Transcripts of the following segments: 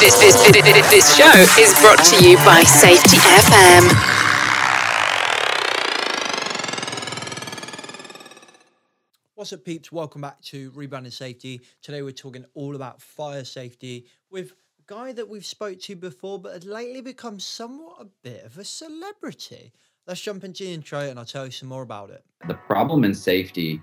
This, this, this, this show is brought to you by Safety FM. What's up, peeps? Welcome back to Rebranding Safety. Today we're talking all about fire safety with a guy that we've spoke to before, but had lately become somewhat a bit of a celebrity. Let's jump into the intro and I'll tell you some more about it. The problem in safety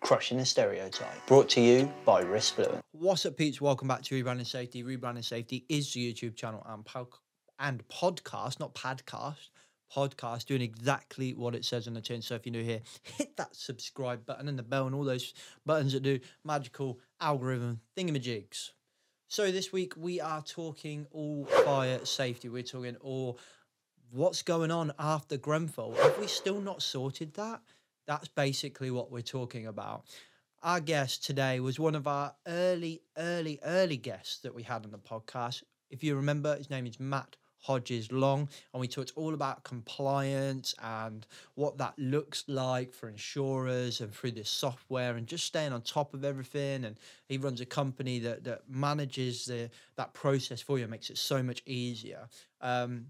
Crushing the Stereotype. Brought to you by Risk Fluent. What's up, peeps? Welcome back to Rebranding Safety. Rebranding Safety is the YouTube channel and, pod- and podcast, not podcast, podcast, doing exactly what it says on the tin. So if you're new here, hit that subscribe button and the bell and all those buttons that do magical algorithm thingamajigs. So this week we are talking all fire safety. We're talking all what's going on after Grenfell. Have we still not sorted that? That's basically what we're talking about. Our guest today was one of our early, early, early guests that we had on the podcast. If you remember, his name is Matt Hodges Long, and we talked all about compliance and what that looks like for insurers and through this software and just staying on top of everything. And he runs a company that that manages the that process for you, makes it so much easier. Um,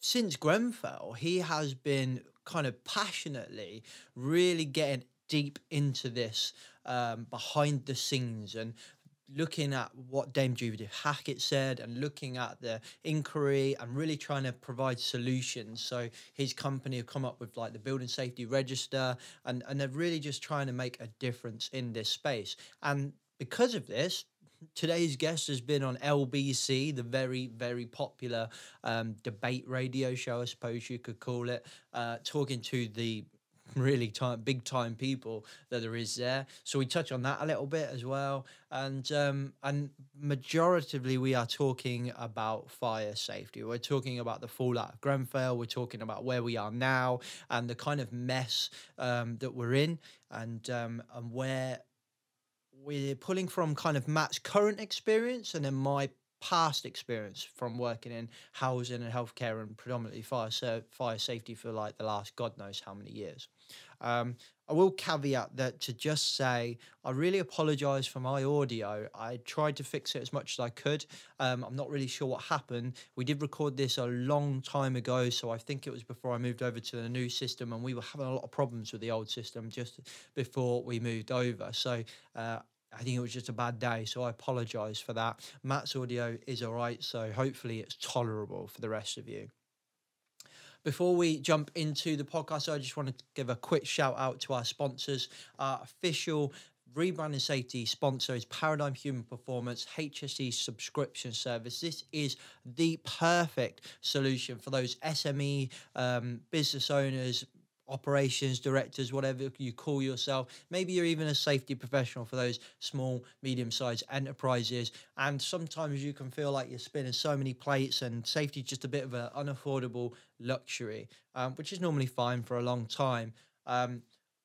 since Grenfell, he has been kind of passionately really getting deep into this um, behind the scenes and looking at what Dame Judith Hackitt said and looking at the inquiry and really trying to provide solutions. So his company have come up with like the building safety register and, and they're really just trying to make a difference in this space. And because of this, today's guest has been on LBC, the very, very popular um, debate radio show, I suppose you could call it, uh, talking to the really time big time people that there is there. So we touch on that a little bit as well. And um and majoritively we are talking about fire safety. We're talking about the fallout of grenfell. We're talking about where we are now and the kind of mess um that we're in and um and where we're pulling from kind of Matt's current experience and then my past experience from working in housing and healthcare and predominantly fire so fire safety for like the last God knows how many years. Um, I will caveat that to just say I really apologise for my audio. I tried to fix it as much as I could. Um, I'm not really sure what happened. We did record this a long time ago, so I think it was before I moved over to the new system, and we were having a lot of problems with the old system just before we moved over. So. Uh, I think it was just a bad day, so I apologise for that. Matt's audio is all right, so hopefully it's tolerable for the rest of you. Before we jump into the podcast, I just want to give a quick shout out to our sponsors. Our official rebranding safety sponsor is Paradigm Human Performance HSE subscription service. This is the perfect solution for those SME um, business owners, operations directors, whatever you call yourself. Maybe you're even a safety professional for those small, medium sized enterprises. And sometimes you can feel like you're spinning so many plates, and safety is just a bit of an unaffordable luxury, um, which is normally fine for a long time. Um,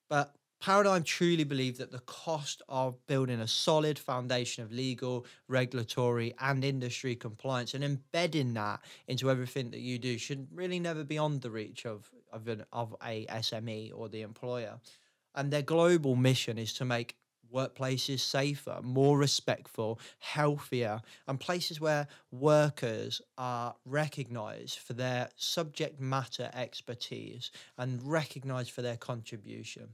but Paradigm truly believe that the cost of building a solid foundation of legal, regulatory, and industry compliance and embedding that into everything that you do should really never be on the reach of of, an, of a SME or the employer. And their global mission is to make workplaces safer, more respectful, healthier, and places where workers are recognized for their subject matter expertise and recognized for their contribution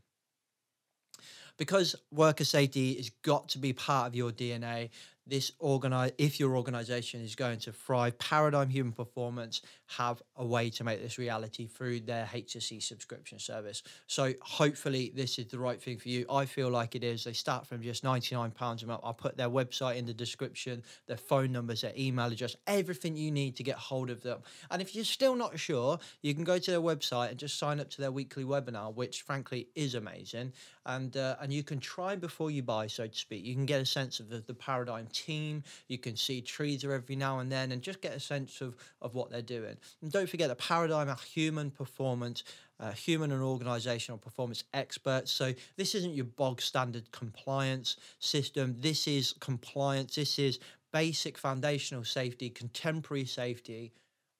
because worker safety has got to be part of your DNA. This organize if your organization is going to thrive, Paradigm Human Performance have a way to make this reality through their HSE subscription service. So hopefully this is the right thing for you. I feel like it is. They start from just £99 a month. I'll put their website in the description, their phone numbers, their email address, everything you need to get hold of them. And if you're still not sure, you can go to their website and just sign up to their weekly webinar, which frankly is amazing. And uh, and you can try before you buy, so to speak. You can get a sense of the, the paradigm team. You can see Treaser every now and then and just get a sense of, of what they're doing. And don't forget the paradigm of human performance, uh, human and organizational performance experts. So this isn't your bog standard compliance system. This is compliance. This is basic foundational safety, contemporary safety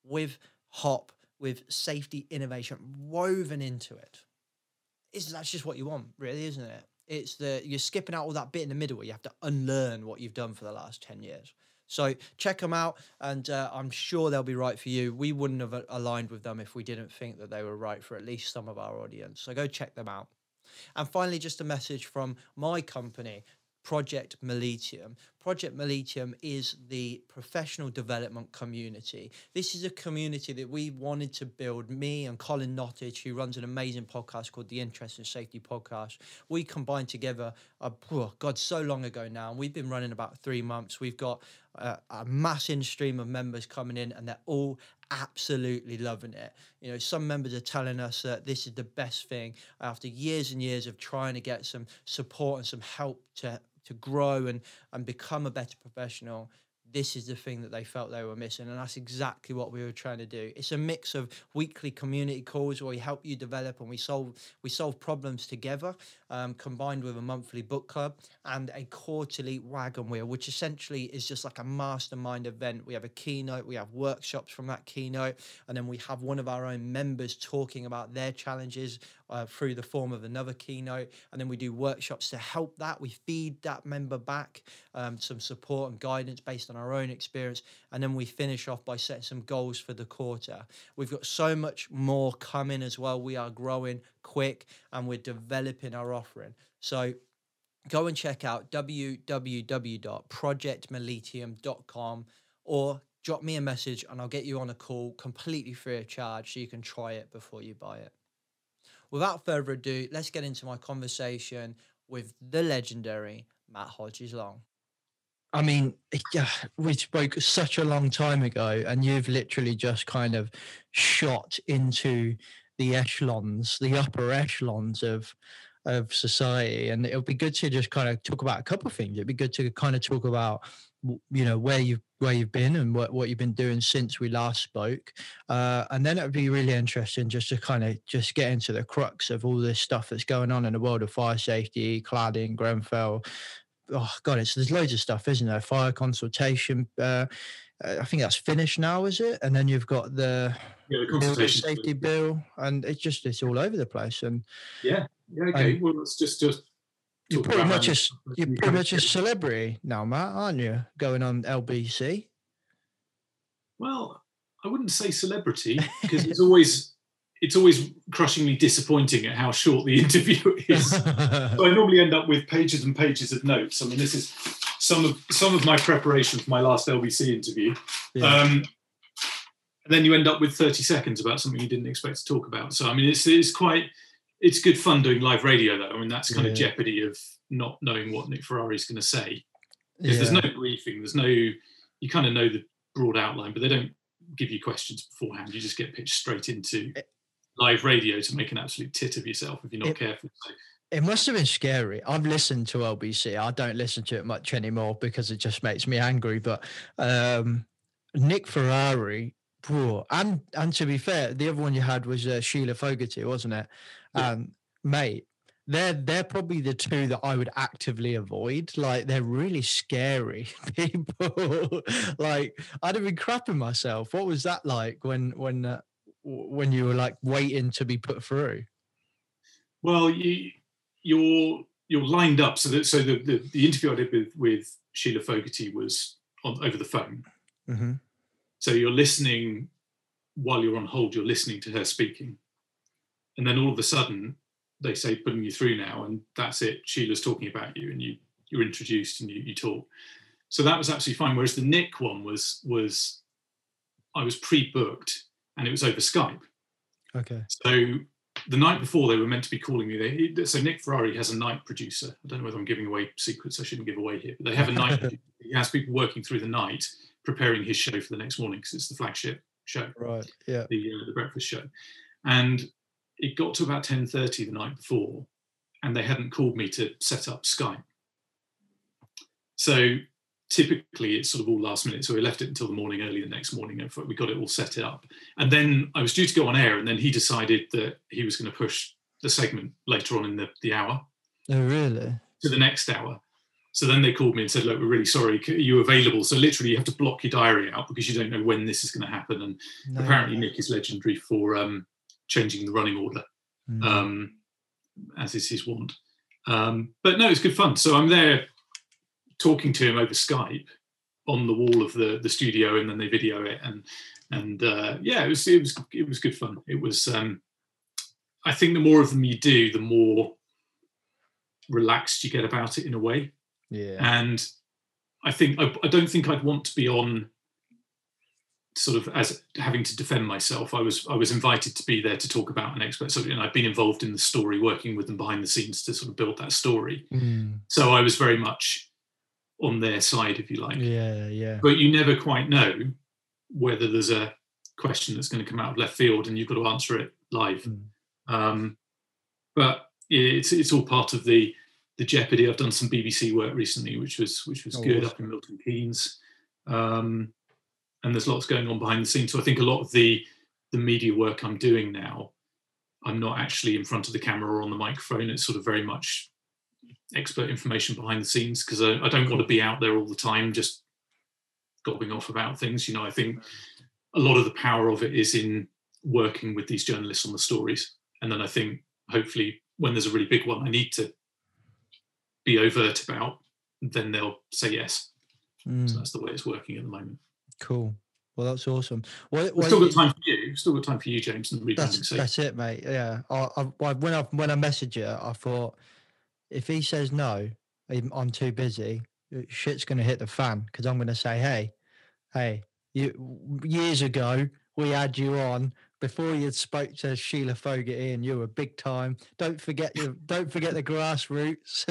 with HOP, with safety innovation woven into it. Is that's just what you want, really, isn't it? It's the you're skipping out all that bit in the middle where you have to unlearn what you've done for the last 10 years. So check them out, and uh, I'm sure they'll be right for you. We wouldn't have aligned with them if we didn't think that they were right for at least some of our audience. So go check them out. And finally, just a message from my company, Project Miletium. Project Miletium is the professional development community. This is a community that we wanted to build. Me and Colin Nottage, who runs an amazing podcast called the Interest and Safety Podcast, we combined together, uh, God, so long ago now. And we've been running about three months. We've got uh, a massive stream of members coming in, and they're all absolutely loving it. You know, some members are telling us that this is the best thing after years and years of trying to get some support and some help to to grow and and become a better professional this is the thing that they felt they were missing and that's exactly what we were trying to do. It's a mix of weekly community calls where we help you develop and we solve we solve problems together um, combined with a monthly book club and a quarterly wagon wheel which essentially is just like a mastermind event. We have a keynote we have workshops from that keynote and then we have one of our own members talking about their challenges uh, through the form of another keynote and then we do workshops to help that we feed that member back um, some support and guidance based on our own experience. And then we finish off by setting some goals for the quarter. We've got so much more coming as well. We are growing quick and we're developing our offering. So go and check out www.projectmiletium.com or drop me a message and I'll get you on a call completely free of charge so you can try it before you buy it. Without further ado, let's get into my conversation with the legendary Matt Hodges Long. I mean, yeah, we spoke such a long time ago, and you've literally just kind of shot into the echelons, the upper echelons of of society. And it'll be good to just kind of talk about a couple of things. It'd be good to kind of talk about, you know, where you've where you've been and what, what you've been doing since we last spoke. Uh, and then it'd be really interesting just to kind of just get into the crux of all this stuff that's going on in the world of fire safety, cladding, Grenfell, oh god, it's there's loads of stuff, isn't there? Fire consultation. Uh, I think that's finished now, is it? And then you've got the, yeah, the consultation safety bill, and it's just it's all over the place. And yeah, yeah, okay. And well, let's just just. You're pretty much a you're pretty much a celebrity now, Matt, aren't you? Going on LBC. Well, I wouldn't say celebrity because it's always it's always crushingly disappointing at how short the interview is. so I normally end up with pages and pages of notes. I mean, this is some of some of my preparation for my last LBC interview. Yeah. Um, and then you end up with 30 seconds about something you didn't expect to talk about. So I mean, it's it's quite it's good fun doing live radio though. I mean, that's kind yeah. of jeopardy of not knowing what Nick Ferrari is going to say because yeah. there's no briefing. There's no you kind of know the broad outline, but they don't give you questions beforehand. You just get pitched straight into live radio to make an absolute tit of yourself if you're not it, careful. So, it must have been scary. I've listened to LBC. I don't listen to it much anymore because it just makes me angry. But um, Nick Ferrari, bro, and and to be fair, the other one you had was uh, Sheila Fogarty, wasn't it? Um, mate, they're they're probably the two that I would actively avoid. Like they're really scary people. like I'd have been crapping myself. What was that like when when uh, when you were like waiting to be put through? Well, you you're you're lined up. So that so the, the, the interview I did with with Sheila Fogarty was on over the phone. Mm-hmm. So you're listening while you're on hold. You're listening to her speaking, and then all of a sudden they say putting you through now, and that's it. Sheila's talking about you, and you you're introduced and you, you talk. So that was absolutely fine. Whereas the Nick one was was I was pre-booked and it was over Skype. Okay. So the night before they were meant to be calling me. They, so Nick Ferrari has a night producer. I don't know whether I'm giving away secrets I shouldn't give away here, but they have a night. he has people working through the night preparing his show for the next morning because it's the flagship show. Right. Yeah. The uh, the breakfast show, and it got to about ten thirty the night before, and they hadn't called me to set up Skype. So typically it's sort of all last minute. So we left it until the morning, early the next morning. and We got it all set up. And then I was due to go on air, and then he decided that he was going to push the segment later on in the, the hour Oh, really? to the next hour. So then they called me and said, "Look, we're really sorry. Are you available?" So literally, you have to block your diary out because you don't know when this is going to happen. And No apparently, way. Nick is legendary for um, changing the running order, Mm. um, as is his wont. Um, but no, it's good fun. So I'm there talking to him over Skype on the wall of the the studio, and then they video it, and and uh, yeah, it was it was it was good fun. It was. Um, I think the more of them you do, the more relaxed you get about it in a way. Yeah. And I think I, I don't think I'd want to be on sort of as having to defend myself. I was I was invited to be there to talk about an expert subject, and I've been involved in the story, working with them behind the scenes to sort of build that story. Mm. So I was very much on their side, if you like. Yeah, yeah. But you never quite know whether there's a question that's going to come out of left field, and you've got to answer it live. Mm. Um, but it's it's all part of the the jeopardy. I've done some BBC work recently, which was which was Oh, good awesome. up in Milton Keynes, um, and there's lots going on behind the scenes. So I think a lot of the the media work I'm doing now, I'm not actually in front of the camera or on the microphone. It's sort of very much expert information behind the scenes because I, I don't want to be out there all the time just gobbing off about things. You know, I think a lot of the power of it is in working with these journalists on the stories. And then I think hopefully when there's a really big one I need to be overt about, then they'll say yes. Mm. So that's the way it's working at the moment. Cool. Well, that's awesome. What, We've what still you- got time for you. We've still got time for you, James, and the That's, that's it, mate. Yeah. I, I, when I when I messaged you, I thought if he says no, I'm, too busy. uh, Shit's gonna hit the fan because I'm gonna say, hey, hey, you years ago we had you on before you spoke to Sheila Fogarty and you were big time. Don't forget your don't forget the grassroots.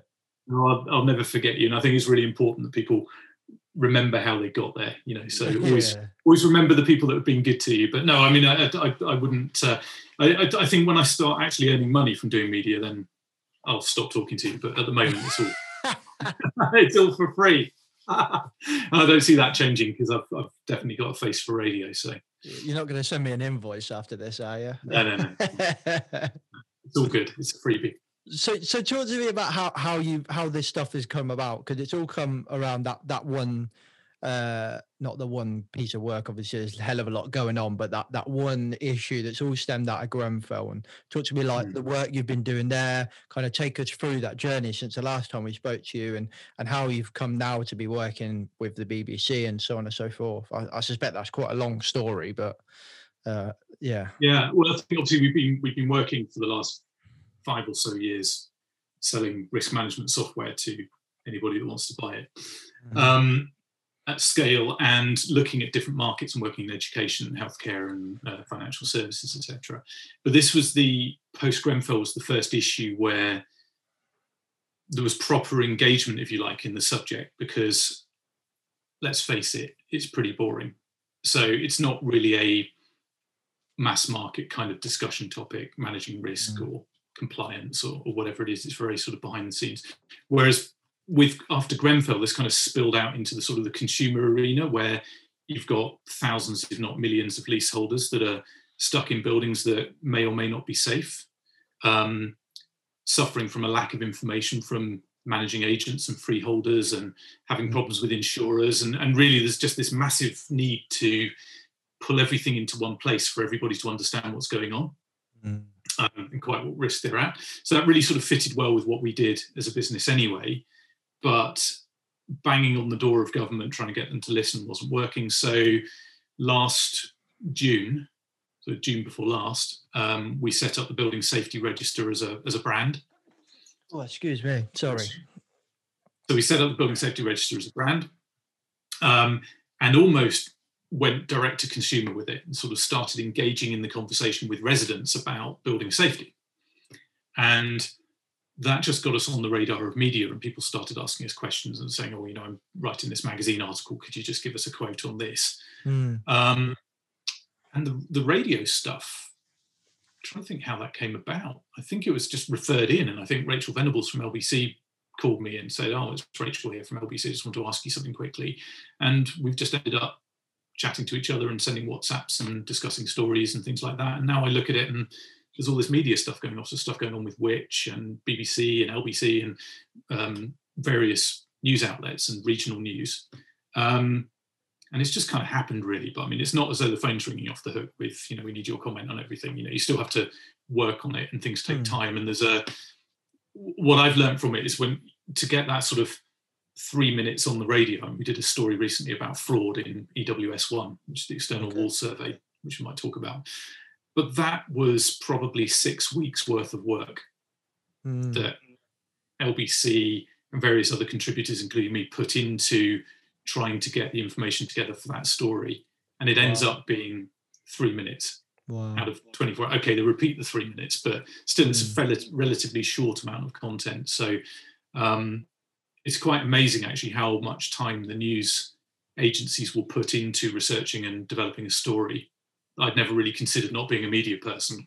No, I'll, I'll never forget you. And I think it's really important that people remember how they got there. You know, so always Yeah. always remember the people that have been good to you. But no, I mean, I I, I wouldn't. Uh, I, I I think when I start actually earning money from doing media, then I'll stop talking to you. But at the moment, it's all it's all for free. I don't see that changing because I've, I've definitely got a face for radio. So You're not going to send me an invoice after this, are you? No, no, no. it's all good. It's a freebie. So, so talk to me about how how you how this stuff has come about because it's all come around that that one, uh, not the one piece of work. Obviously, there's a hell of a lot going on, but that that one issue that's all stemmed out of Grenfell. And talk to me like the work you've been doing there. Kind of take us through that journey since the last time we spoke to you, and and how you've come now to be working with the BBC and so on and so forth. I, I suspect that's quite a long story, but uh, yeah. Yeah, well, I think obviously we've been we've been working for the last five or so years selling risk management software to anybody that wants to buy it um, at scale and looking at different markets and working in education and healthcare and uh, financial services, etc. But this was the post Grenfell was the first issue where there was proper engagement, if you like, in the subject because let's face it, it's pretty boring. So it's not really a mass market kind of discussion topic, managing risk or compliance or, or whatever it is. It's very sort of behind the scenes. Whereas with after Grenfell, this kind of spilled out into the sort of the consumer arena where you've got thousands, if not millions, of leaseholders that are stuck in buildings that may or may not be safe, um, suffering from a lack of information from managing agents and freeholders and having problems with insurers. And, and really, there's just this massive need to pull everything into one place for everybody to understand what's going on um, and quite what risk they're at. So that really sort of fitted well with what we did as a business anyway. But banging on the door of government trying to get them to listen wasn't working. So last June, so June before last, um, we set up the Building Safety Register as a as a brand. Oh, excuse me. Sorry. So we set up the Building Safety Register as a brand, um, and almost went direct to consumer with it, and sort of started engaging in the conversation with residents about building safety, and that just got us on the radar of media, and people started asking us questions and saying, "Oh, you know, I'm writing this magazine article. Could you just give us a quote on this?" Mm. Um, and the, the radio stuff, I'm trying to think how that came about. I think it was just referred in, and I think Rachel Venables from LBC called me and said, "Oh, it's Rachel here from LBC. I just want to ask you something quickly," and we've just ended up chatting to each other and sending WhatsApps and discussing stories and things like that. And now I look at it and there's all this media stuff going on, so stuff going on with Which and BBC and LBC and um, various news outlets and regional news. Um, and it's just kind of happened really. But I mean, it's not as though the phone's ringing off the hook with, you know, we need your comment on everything. You know, you still have to work on it and things take Mm. time. And there's a, what I've learned from it is when to get that sort of three minutes on the radio. And we did a story recently about fraud in EWS1, which is the external wall survey, which we might talk about. But that was probably six weeks worth of work Mm. that LBC and various other contributors, including me, put into trying to get the information together for that story. And it ends up being three minutes Wow. out of 24. Okay, they repeat the three minutes, but still it's Mm. a rel- relatively short amount of content. So um, it's quite amazing actually how much time the news agencies will put into researching and developing a story. I'd never really considered not being a media person,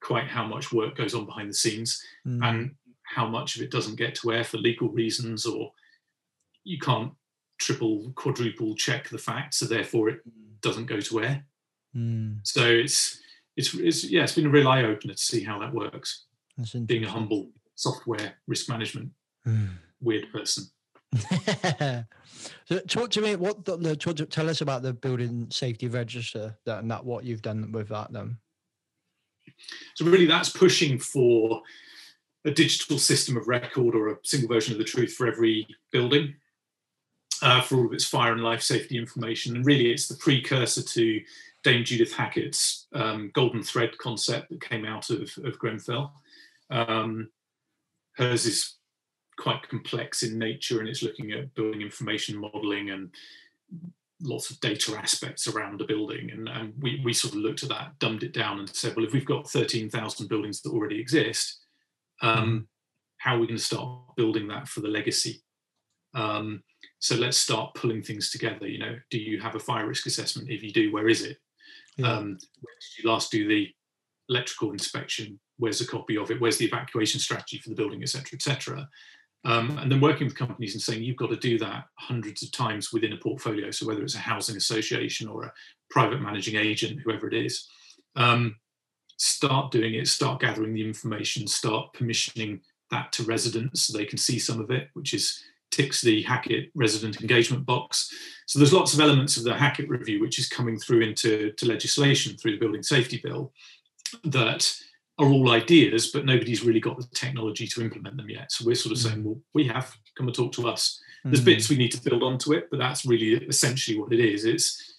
quite how much work goes on behind the scenes Mm. and how much of it doesn't get to air for legal reasons or you can't triple, quadruple check the facts, so therefore it doesn't go to air. Mm. So it's it's, it's yeah, it's been a real eye opener to see how that works. Being a humble software risk management Mm. Weird person. so talk to me. What the, to, tell us about the building safety register that, and that what you've done with that. Then. So really, that's pushing for a digital system of record or a single version of the truth for every building, uh, for all of its fire and life safety information. And really, it's the precursor to Dame Judith Hackitt's um, golden thread concept that came out of, of Grenfell. Um, hers is quite complex in nature and it's looking at building information modeling and lots of data aspects around a building. And, and we, we sort of looked at that, dumbed it down, and said, well, if we've got 13,000 buildings that already exist, um, how are we going to start building that for the legacy? Um, so let's start pulling things together. You know, do you have a fire risk assessment? If you do, where is it? Yeah. Um, when did you last do the electrical inspection? Where's a copy of it? Where's the evacuation strategy for the building, et cetera, et cetera? Um, and then working with companies and saying you've got to do that hundreds of times within a portfolio. So whether it's a housing association or a private managing agent, whoever it is, um, start doing it, start gathering the information, start permissioning that to residents so they can see some of it, which is ticks the Hackitt resident engagement box. So there's lots of elements of the Hackitt review which is coming through into to legislation through the Building Safety Bill that are all ideas, but nobody's really got the technology to implement them yet. So we're sort of saying, well, we have come and talk to us. There's Mm. bits we need to build onto it, but that's really essentially what it is. It's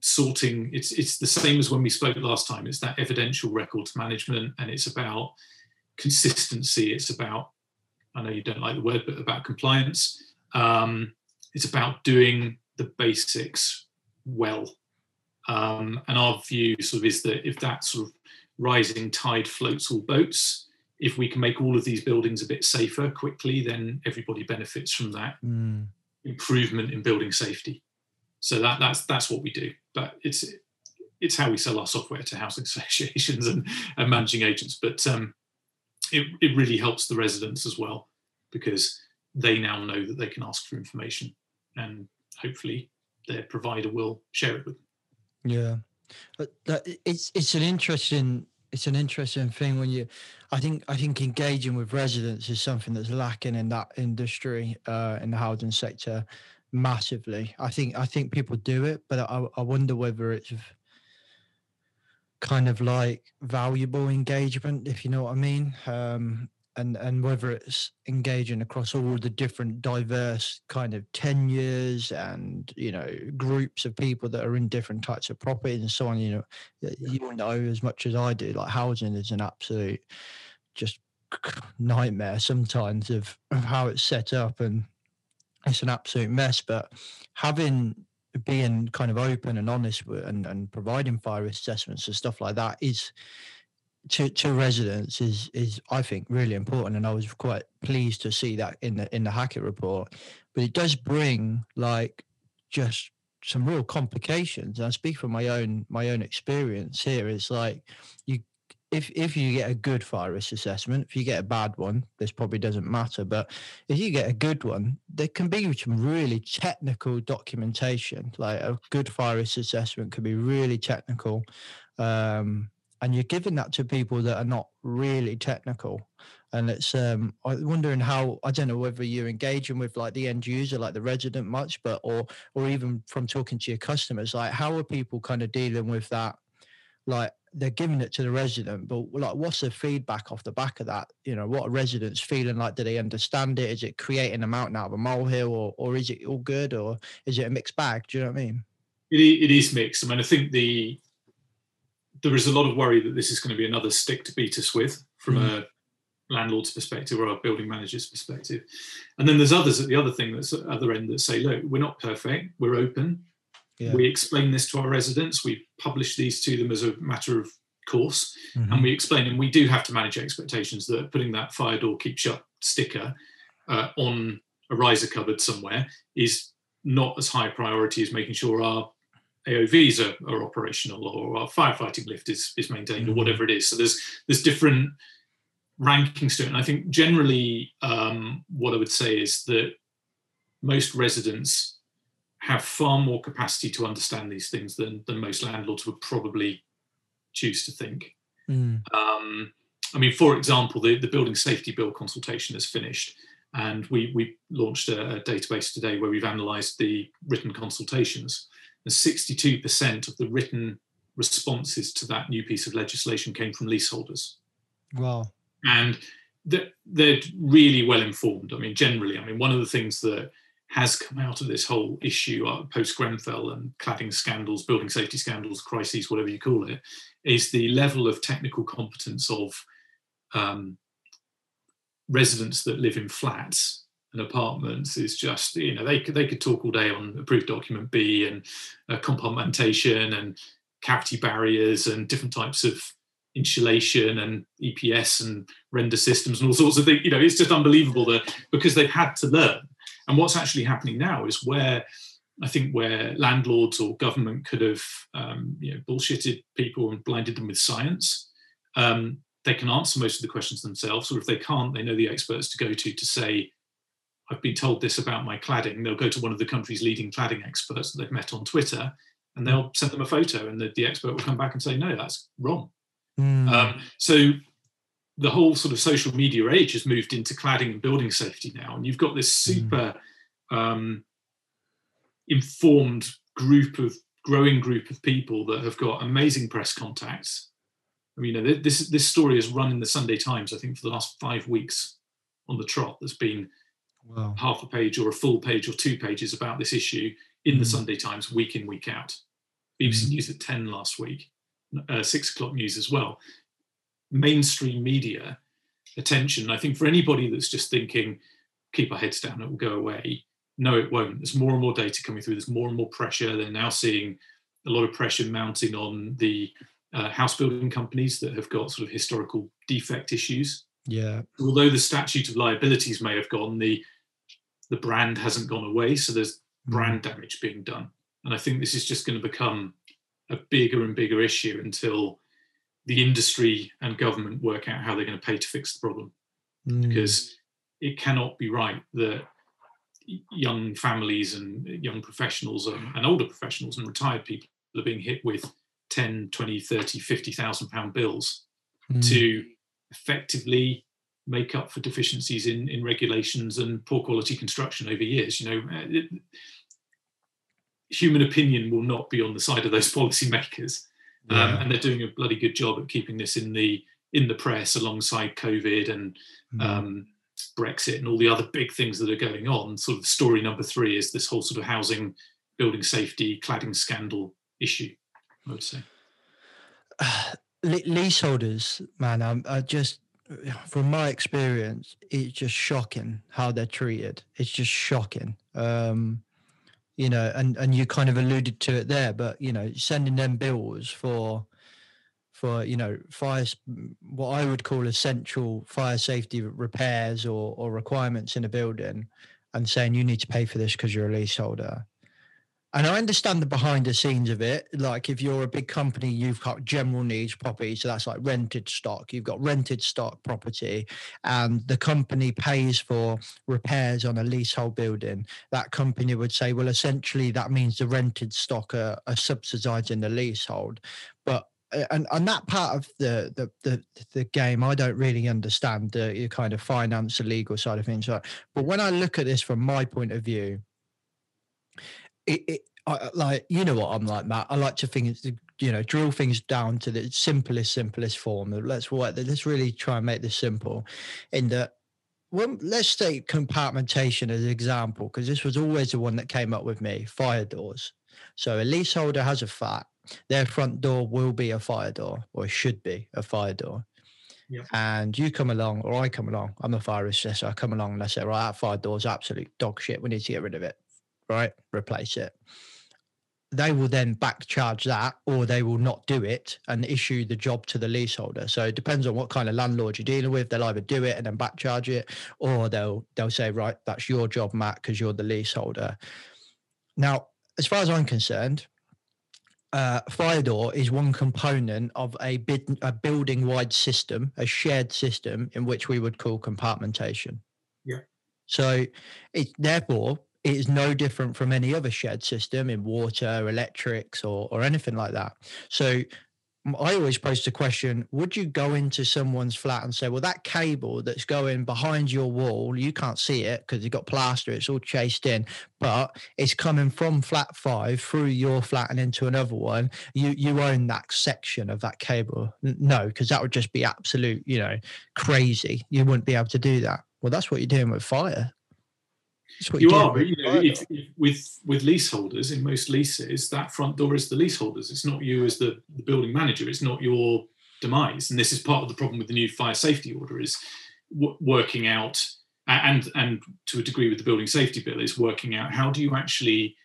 sorting. It's it's the same as when we spoke last time. It's that evidential records management, and it's about consistency. It's about I know you don't like the word, but about compliance. Um, it's about doing the basics well. Um, and our view sort of is that if that sort of rising tide floats all boats, if we can make all of these buildings a bit safer quickly, then everybody benefits from that Mm. improvement in building safety. So that that's that's what we do. But it's it's how we sell our software to housing associations and, and managing agents. But um, it, it really helps the residents as well because they now know that they can ask for information and hopefully their provider will share it with them. Yeah, it's it's an interesting it's an interesting thing when you, I think I think engaging with residents is something that's lacking in that industry uh, in the housing sector massively. I think I think people do it, but I I wonder whether it's kind of like valuable engagement, if you know what I mean. Um, and, and whether it's engaging across all the different diverse kind of tenures and you know groups of people that are in different types of property and so on you know you know as much as i do like housing is an absolute just nightmare sometimes of, of how it's set up and it's an absolute mess. But having being kind of open and honest with, and, and providing fire assessments and stuff like that is to, to residents is is I think really important, and I was quite pleased to see that in the in the Hackitt report. But it does bring like just some real complications. And I speak from my own my own experience here. It's like you if if you get a good fire risk assessment, if you get a bad one, this probably doesn't matter. But if you get a good one, there can be some really technical documentation. Like a good fire risk assessment could be really technical, um, and you're giving that to people that are not really technical. And it's um, I'm wondering how I don't know whether you're engaging with like the end user, like the resident, much, but or or even from talking to your customers, like how are people kind of dealing with that? Like they're giving it to the resident, but like, what's the feedback off the back of that? You know, what are residents feeling like? Do they understand it? Is it creating a mountain out of a molehill, or or is it all good, or is it a mixed bag? Do you know what I mean? It, it is mixed. I mean, I think the there is a lot of worry that this is going to be another stick to beat us with from mm. a landlord's perspective or a building manager's perspective. And then there's others at the other thing that's at the other end that say, look, we're not perfect, we're open, yeah. We explain this to our residents. We publish these to them as a matter of course, mm-hmm. and we explain. And we do have to manage expectations that putting that fire door keep shut sticker uh, on a riser cupboard somewhere is not as high priority as making sure our AOVs are, are operational or our firefighting lift is, is maintained mm-hmm. or whatever it is. So there's there's different rankings to it. And I think generally um, what I would say is that most residents have far more capacity to understand these things than, than most landlords would probably choose to think. Mm. Um, I mean, for example, the, the building safety bill consultation is finished, and we, we launched a, a database today where we've analysed the written consultations, and 62% of the written responses to that new piece of legislation came from leaseholders. Wow. And they're, they're really well informed. I mean, generally, I mean, one of the things that has come out of this whole issue uh, post Grenfell and cladding scandals, building safety scandals, crises, whatever you call it, is the level of technical competence of um, residents that live in flats and apartments is just you know they could they could talk all day on approved document B and uh, compartmentation and cavity barriers and different types of insulation and EPS and render systems and all sorts of things. You know, it's just unbelievable that because they've had to learn and what's actually happening now is where I think where landlords or government could have um, you know bullshitted people and blinded them with science, um, they can answer most of the questions themselves. Or if they can't, they know the experts to go to to say, "I've been told this about my cladding." They'll go to one of the country's leading cladding experts that they've met on Twitter, and they'll send them a photo, and the, the expert will come back and say, "No, that's wrong." Mm. Um, so the whole sort of social media age has moved into cladding and building safety now, and you've got this mm. super mm. um, informed group of growing group of people that have got amazing press contacts. I mean, you know, this this story has run in the Sunday Times, I think, for the last five weeks on the trot. There's been wow. half a page or a full page or two pages about this issue in mm. the Sunday Times week in week out. BBC mm. News at ten last week, uh, six o'clock news as well mainstream media attention. I think for anybody that's just thinking, keep our heads down, it will go away. No, it won't. There's more and more data coming through. There's more and more pressure. They're now seeing a lot of pressure mounting on the uh, house building companies that have got sort of historical defect issues. Yeah. Although the statute of liabilities may have gone, the the brand hasn't gone away. So there's mm. brand damage being done. And I think this is just going to become a bigger and bigger issue until the industry and government work out how they're going to pay to fix the problem mm. because it cannot be right that young families and young professionals and, and, older professionals and retired people are being hit with 10 20 30 50,000 pound bills mm. to effectively make up for deficiencies in, in regulations and poor quality construction over years you know it, human opinion will not be on the side of those policymakers yeah. um, and they're doing a bloody good job at keeping this in the in the press alongside COVID and mm. um, Brexit and all the other big things that are going on. Sort of story number three is this whole sort of housing, building safety, cladding scandal issue. I would say. Uh, leaseholders, man, I'm I just from my experience, it's just shocking how they're treated. It's just shocking. Um, you know, and and you kind of alluded to it there, but you know, sending them bills for for you know fire what I would call essential fire safety repairs or or requirements in a building, and saying you need to pay for this because you're a leaseholder. And I understand the behind the scenes of it. Like if you're a big company, you've got general needs property, so that's like rented stock. You've got rented stock property, and the company pays for repairs on a leasehold building. That company would say, well, essentially that means the rented stock are, are subsidising the leasehold. But uh, and and that part of the the the, the game I don't really understand the kind of finance the legal side of things. But when I look at this from my point of view, it, it I, like you know what I'm like, Matt. I like to think it's you know drill things down to the simplest, simplest form. Let's work. Let's really try and make this simple. In that, well, let's take compartmentation as an example because this was always the one that came up with me. Fire doors. So a leaseholder has a flat. Their front door will be a fire door, or should be a fire door. Yep. And you come along, or I come along. I'm a fire assessor. I come along and I say, right, that fire door's absolute dog shit. We need to get rid of it right? Replace it. They will then back charge that, or they will not do it and issue the job to the leaseholder. So it depends on what kind of landlord you're dealing with. They'll either do it and then back charge it, or they'll they'll say, right, that's your job, Matt, because you're the leaseholder. Now, as far as I'm concerned, uh, fire door is one component of a, bid, a building wide system, a shared system in which we would call compartmentation. Yeah. So it therefore it is no different from any other shed system in water, electrics, or or anything like that. So I always pose the question Would you go into someone's flat and say, Well, that cable that's going behind your wall, you can't see it because you've got plaster, it's all chased in, but it's coming from flat five through your flat and into another one. You you own that section of that cable. No, because that would just be absolute, you know, crazy. You wouldn't be able to do that. Well, that's what you're doing with fire you are, but you know, if, if, with with leaseholders in most leases, that front door is the leaseholders. It's not you as the, the building manager. It's not your demise, and this is part of the problem with the new fire safety order is w- working out and and to a degree with the building safety bill is working out how do you actually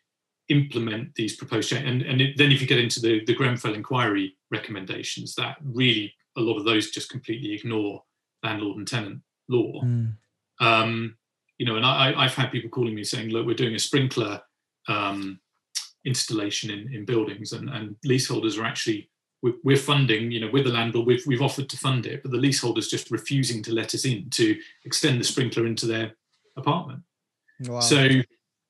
implement these proposed changes. And, and it, then if you get into the, the Grenfell inquiry recommendations, that really a lot of those just completely ignore landlord and tenant law. Mm. Um, you know, and I, I've had people calling me saying, look, we're doing a sprinkler um, installation in, in buildings, and, and leaseholders are actually we're funding, you know, with the landlord, we've, we've offered to fund it, but the leaseholder's just refusing to let us in to extend the sprinkler into their apartment. Wow. So,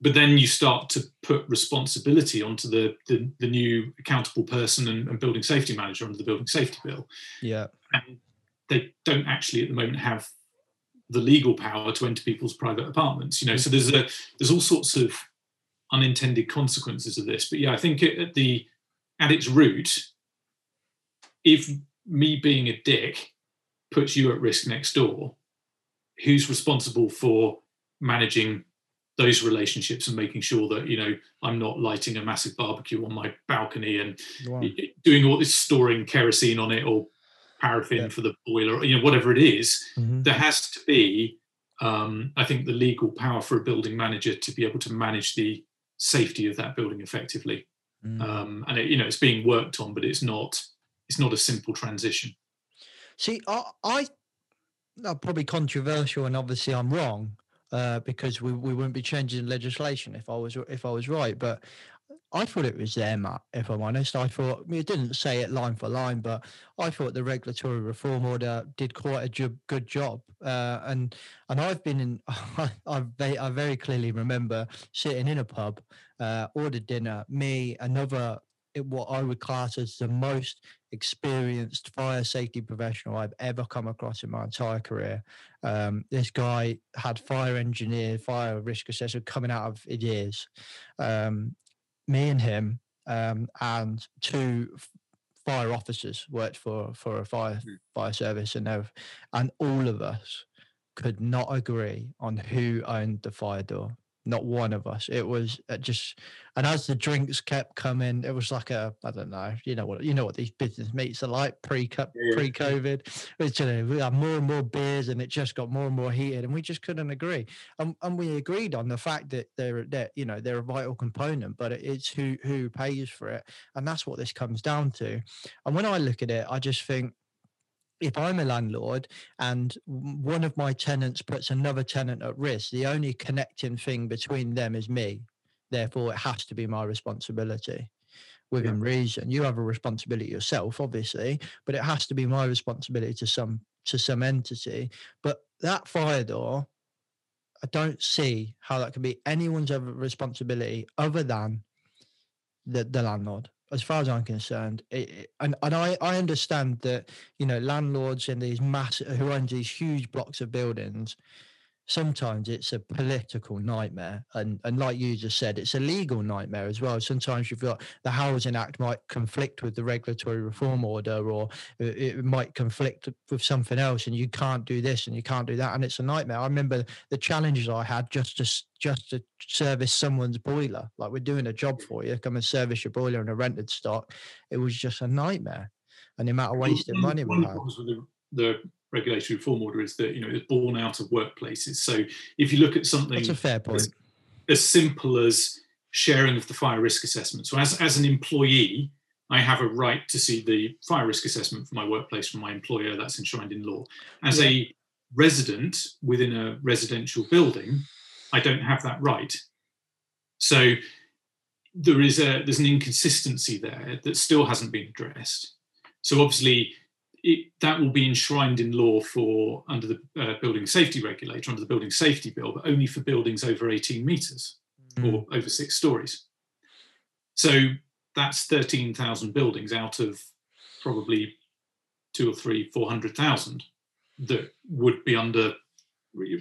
but then you start to put responsibility onto the the, the new accountable person and, and, building safety manager under the building safety bill. Yeah, and they don't actually at the moment have the legal power to enter people's private apartments. You know, so there's a there's all sorts of unintended consequences of this. But yeah, I think at the at its root, if me being a dick puts you at risk next door, who's responsible for managing those relationships and making sure that you know I'm not lighting a massive barbecue on my balcony and wow. doing all this storing kerosene on it or paraffin yeah. for the boiler, you know, whatever it is, mm-hmm. there has to be, um, I think, the legal power for a building manager to be able to manage the safety of that building effectively. Mm. Um, and it, you know, it's being worked on, but it's not it's not a simple transition. See, I, I am probably controversial, and obviously I'm wrong. Uh, because we, we wouldn't be changing legislation if I was if I was right. But I thought it was there, Matt, if I'm honest. I thought, I mean, it didn't say it line for line, but I thought the regulatory reform order did quite a jo- good job. Uh, and and I've been in, I, I, very clearly remember sitting in a pub, uh, ordered dinner, me, another, what I would class as the most experienced fire safety professional I've ever come across in my entire career. Um, this guy had fire engineer, fire risk assessor coming out of his ears. Um, me and him um, and two fire officers worked for for a fire mm. fire service and and all of us could not agree on who owned the fire door not one of us. It was uh, just, and as the drinks kept coming, it was like a, I don't know, you know what, you know what these business meets are like pre yeah. pre COVID. It's you know, we had more and more beers, and it just got more and more heated, and we just couldn't agree. And and we agreed on the fact that they're that you know they're a vital component, but it's who who pays for it, and that's what this comes down to. And when I look at it, I just think if I'm a landlord and one of my tenants puts another tenant at risk, the only connecting thing between them is me. therefore it has to be my responsibility within reason. You have a responsibility yourself, obviously, but it has to be my responsibility to some to some entity. But that fire door, I don't see how that can be anyone's other responsibility other than the, the landlord. As far as I'm concerned, it, and and I, I understand that you know landlords in these massive who own these huge blocks of buildings, sometimes it's a political nightmare and and like you just said it's a legal nightmare as well. Sometimes you've got the housing act might conflict with the regulatory reform order or it, might conflict with something else and you can't do this and you can't do that and it's a nightmare. I remember the challenges i had just to just to service someone's boiler. Like we're doing a job for you. Come and service your boiler in a rented stock. It was just a nightmare and the amount of wasted money we had. the regulatory reform order is that you know it's born out of workplaces. So if you look at something that's a fair point as, as simple as sharing of the fire risk assessment. So as, as an employee, I have a right to see the fire risk assessment for my workplace from my employer. That's enshrined in law. As a resident within a residential building, I don't have that right. So there is a there's an inconsistency there that still hasn't been addressed. So obviously it, that will be enshrined in law for under the uh, building safety regulator under the building safety bill, but only for buildings over 18 meters or over six stories. So that's 13,000 buildings out of probably two or three, 400,000 that would be under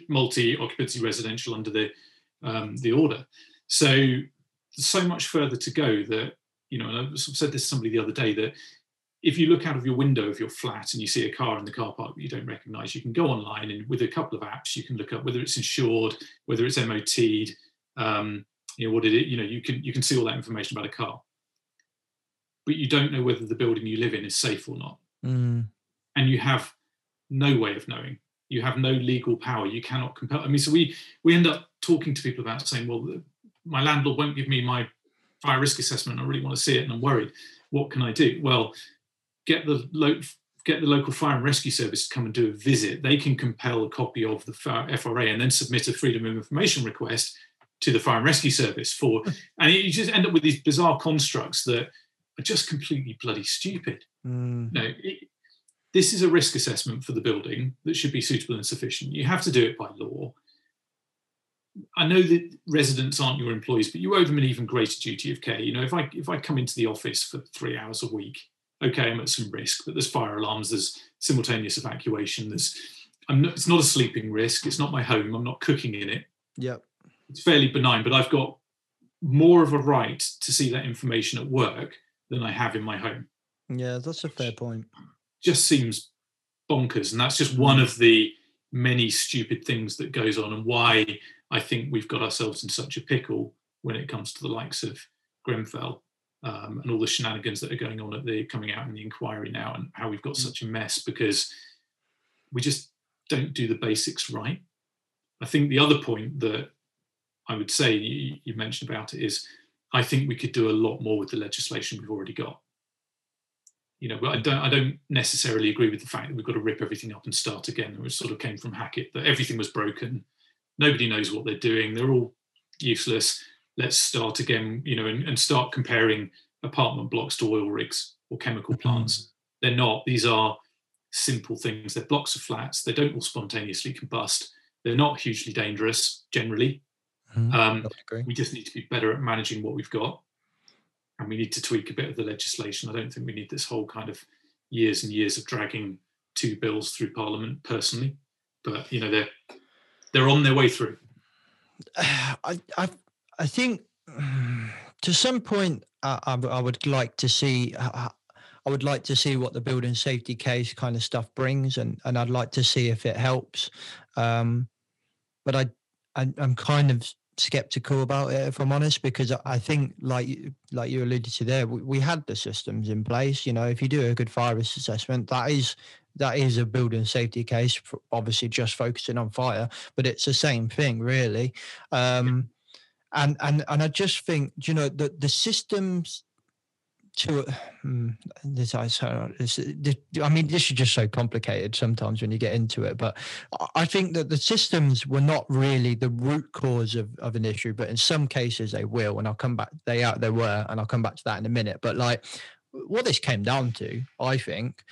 multi-occupancy residential under the um, the order. So so much further to go that you know. And I sort of said this to somebody the other day that if you look out of your window of your flat and you see a car in the car park that you don't recognise, you can go online and with a couple of apps you can look up whether it's insured, whether it's MOT'd, um, you know what it. You know you can you can see all that information about a car, but you don't know whether the building you live in is safe or not Mm. and you have no way of knowing. You have no legal power. You cannot compel. I mean, so we we end up talking to people about saying, well, the- my landlord won't give me my fire risk assessment. I really want to see it, and I'm worried. What can I do? Well, get the lo- get the local fire and rescue service to come and do a visit. They can compel a copy of the FRA and then submit a freedom of information request to the fire and rescue service for, and you just end up with these bizarre constructs that are just completely bloody stupid Mm. no, it, this is a risk assessment for the building that should be suitable and sufficient. You have to do it by law. I know that residents aren't your employees, but you owe them an even greater duty of care. You know, if I if I come into the office for three hours a week, okay, I'm at some risk, but there's fire alarms, there's simultaneous evacuation, there's I'm not, it's not a sleeping risk, it's not my home, I'm not cooking in it. Yep. It's fairly benign, but I've got more of a right to see that information at work than I have in my home Yeah, that's a fair point. just seems bonkers and that's just one mm. of the many stupid things that goes on and why i think we've got ourselves in such a pickle when it comes to the likes of grenfell um, and all the shenanigans that are going on at the coming out in the inquiry now and how we've got such a mess because we just don't do the basics right i think the other point that i would say you, you mentioned about it is i think we could do a lot more with the legislation we've already got you know, I don't I don't necessarily agree with the fact that we've got to rip everything up and start again. It sort of came from Hackitt that everything was broken. Nobody knows what they're doing. They're all useless. Let's start again, you know, and, and start comparing apartment blocks to oil rigs or chemical plants. They're not. These are simple things. They're blocks of flats. They don't all spontaneously combust. They're not hugely dangerous generally. Mhm. Um, we just need to be better at managing what we've got and we need to tweak a bit of the legislation i don't think we need this whole kind of years and years of dragging two bills through parliament personally but you know they're they're on their way through I, I, I think to some point, I, I, I would like to see. uh, I would like to see what the building safety case kind of stuff brings, and and I'd like to see if it helps. Um, but I, I, I'm kind of skeptical about it, if I'm honest, because I- I think, like like you alluded to there, we, we had the systems in place. You know, if you do a good fire risk assessment, that is that is a building safety case. Obviously, just focusing on fire, but it's the same thing, really. Um, and and and I just think, you know, the the systems to mm, this I I mean this is just so complicated sometimes when you get into it but I think that the systems were not really the root cause of, of an issue but in some cases they will and I'll come back they out there were and I'll come back to that in a minute. But like what this came down to I think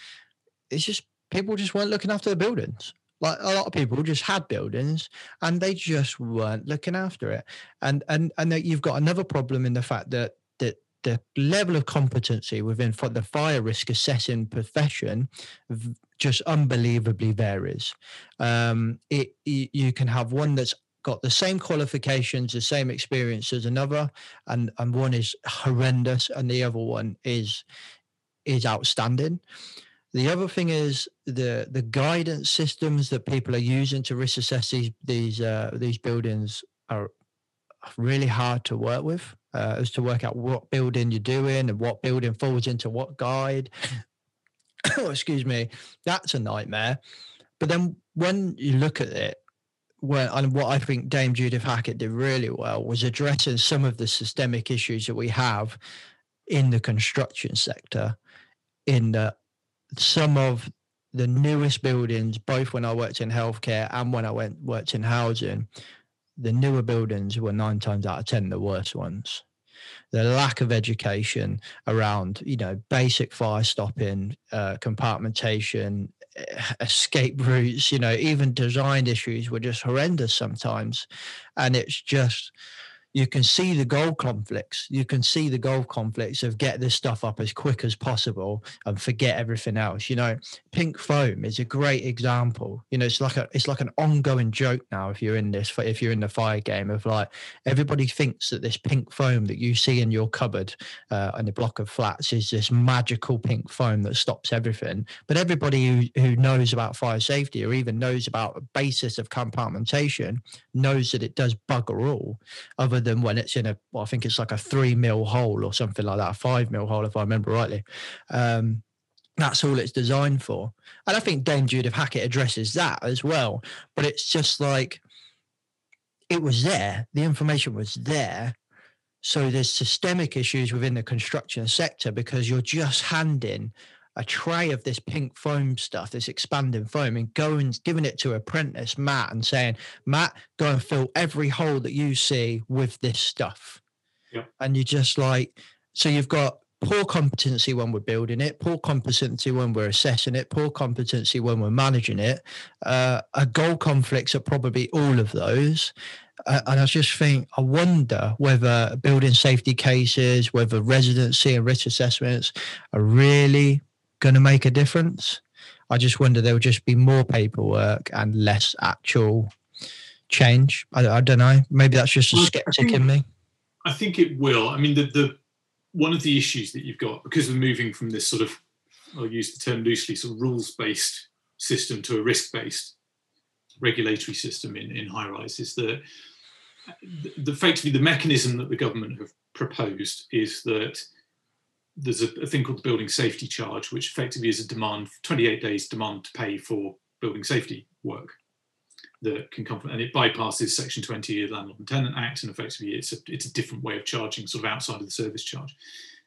is just people just weren't looking after the buildings like a lot of people just had buildings and they just weren't looking after it. And and and that you've got another problem in the fact that that the level of competency within the fire risk assessing profession just unbelievably varies. Um, it you can have one that's got the same qualifications the same experience as another and and one is horrendous and the other one is is outstanding the other thing is the the guidance systems that people are using to risk assess these these uh, these buildings are really hard to work with uh, as to work out what building you're doing and what building falls into what guide. excuse me, that's a nightmare. But then when you look at it, and what I think Dame Judith Hackitt did really well was addressing some of the systemic issues that we have in the construction sector in the some of the newest buildings, both when I worked in healthcare and when I went worked in housing, the newer buildings were nine times out of ten the worst ones. The lack of education around, you know, basic fire stopping, uh, compartmentation, eh, escape routes, you know, even design issues were just horrendous sometimes, and it's just you can see the goal conflicts. You can see the goal conflicts of get this stuff up as quick as possible and forget everything else. You know, pink foam is a great example. You know, it's like a it's like an ongoing joke now. If you're in this, if you're in the fire game of like everybody thinks that this pink foam that you see in your cupboard uh, a block of flats is this magical pink foam that stops everything. But everybody who who knows about fire safety or even knows about basis of compartmentation knows that it does bugger all. Other than when it's in a, well, I think it's like a three mil hole or something like that, a five mil hole, if I remember rightly. Um, that's all it's designed for. And I think Dame Judith Hackitt addresses that as well. But it's just like, it was there, the information was there. So there's systemic issues within the construction sector because you're just handing a tray of this pink foam stuff, this expanding foam, and going giving it to apprentice Matt and saying, Matt, go and fill every hole that you see with this stuff. Yeah. And you just like, so you've got poor competency when we're building it, poor competency when we're assessing it, poor competency when we're managing it. Uh, a goal conflicts are probably all of those. Uh, and I just think, I wonder whether building safety cases, whether residency and risk assessments are really going to make a difference. I just wonder there will just be more paperwork and less actual change. I, I don't know. Maybe that's just a well, skeptic think, in me. I think it will. I mean, the, the one of the issues that you've got because we're moving from this sort of, I'll use the term loosely, sort of rules based system to a risk based regulatory system in, in high rise is that uh, the, the, effectively the mechanism that the government have proposed is that there's a, a, thing called the building safety charge, which effectively is a demand, 28 days demand to pay for building safety work that can come from, and it bypasses Section 20 of the Landlord and Tenant Act, and effectively it's a, it's a different way of charging, sort of outside of the service charge.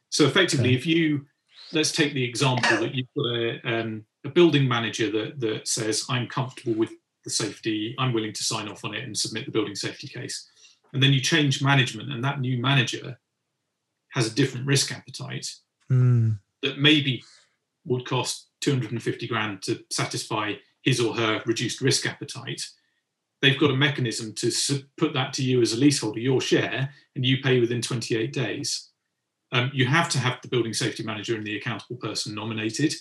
So effectively, okay. if you let's take the example that you've got a, um, a building manager that that says I'm comfortable with the safety, I'm willing to sign off on it and submit the building safety case, and then you change management, and that new manager has a different risk appetite mm. that maybe would cost 250 grand to satisfy his or her reduced risk appetite. They've got a mechanism to put that to you as a leaseholder your share and you pay within 28 days. Um, you have to have the building safety manager and the accountable person nominated.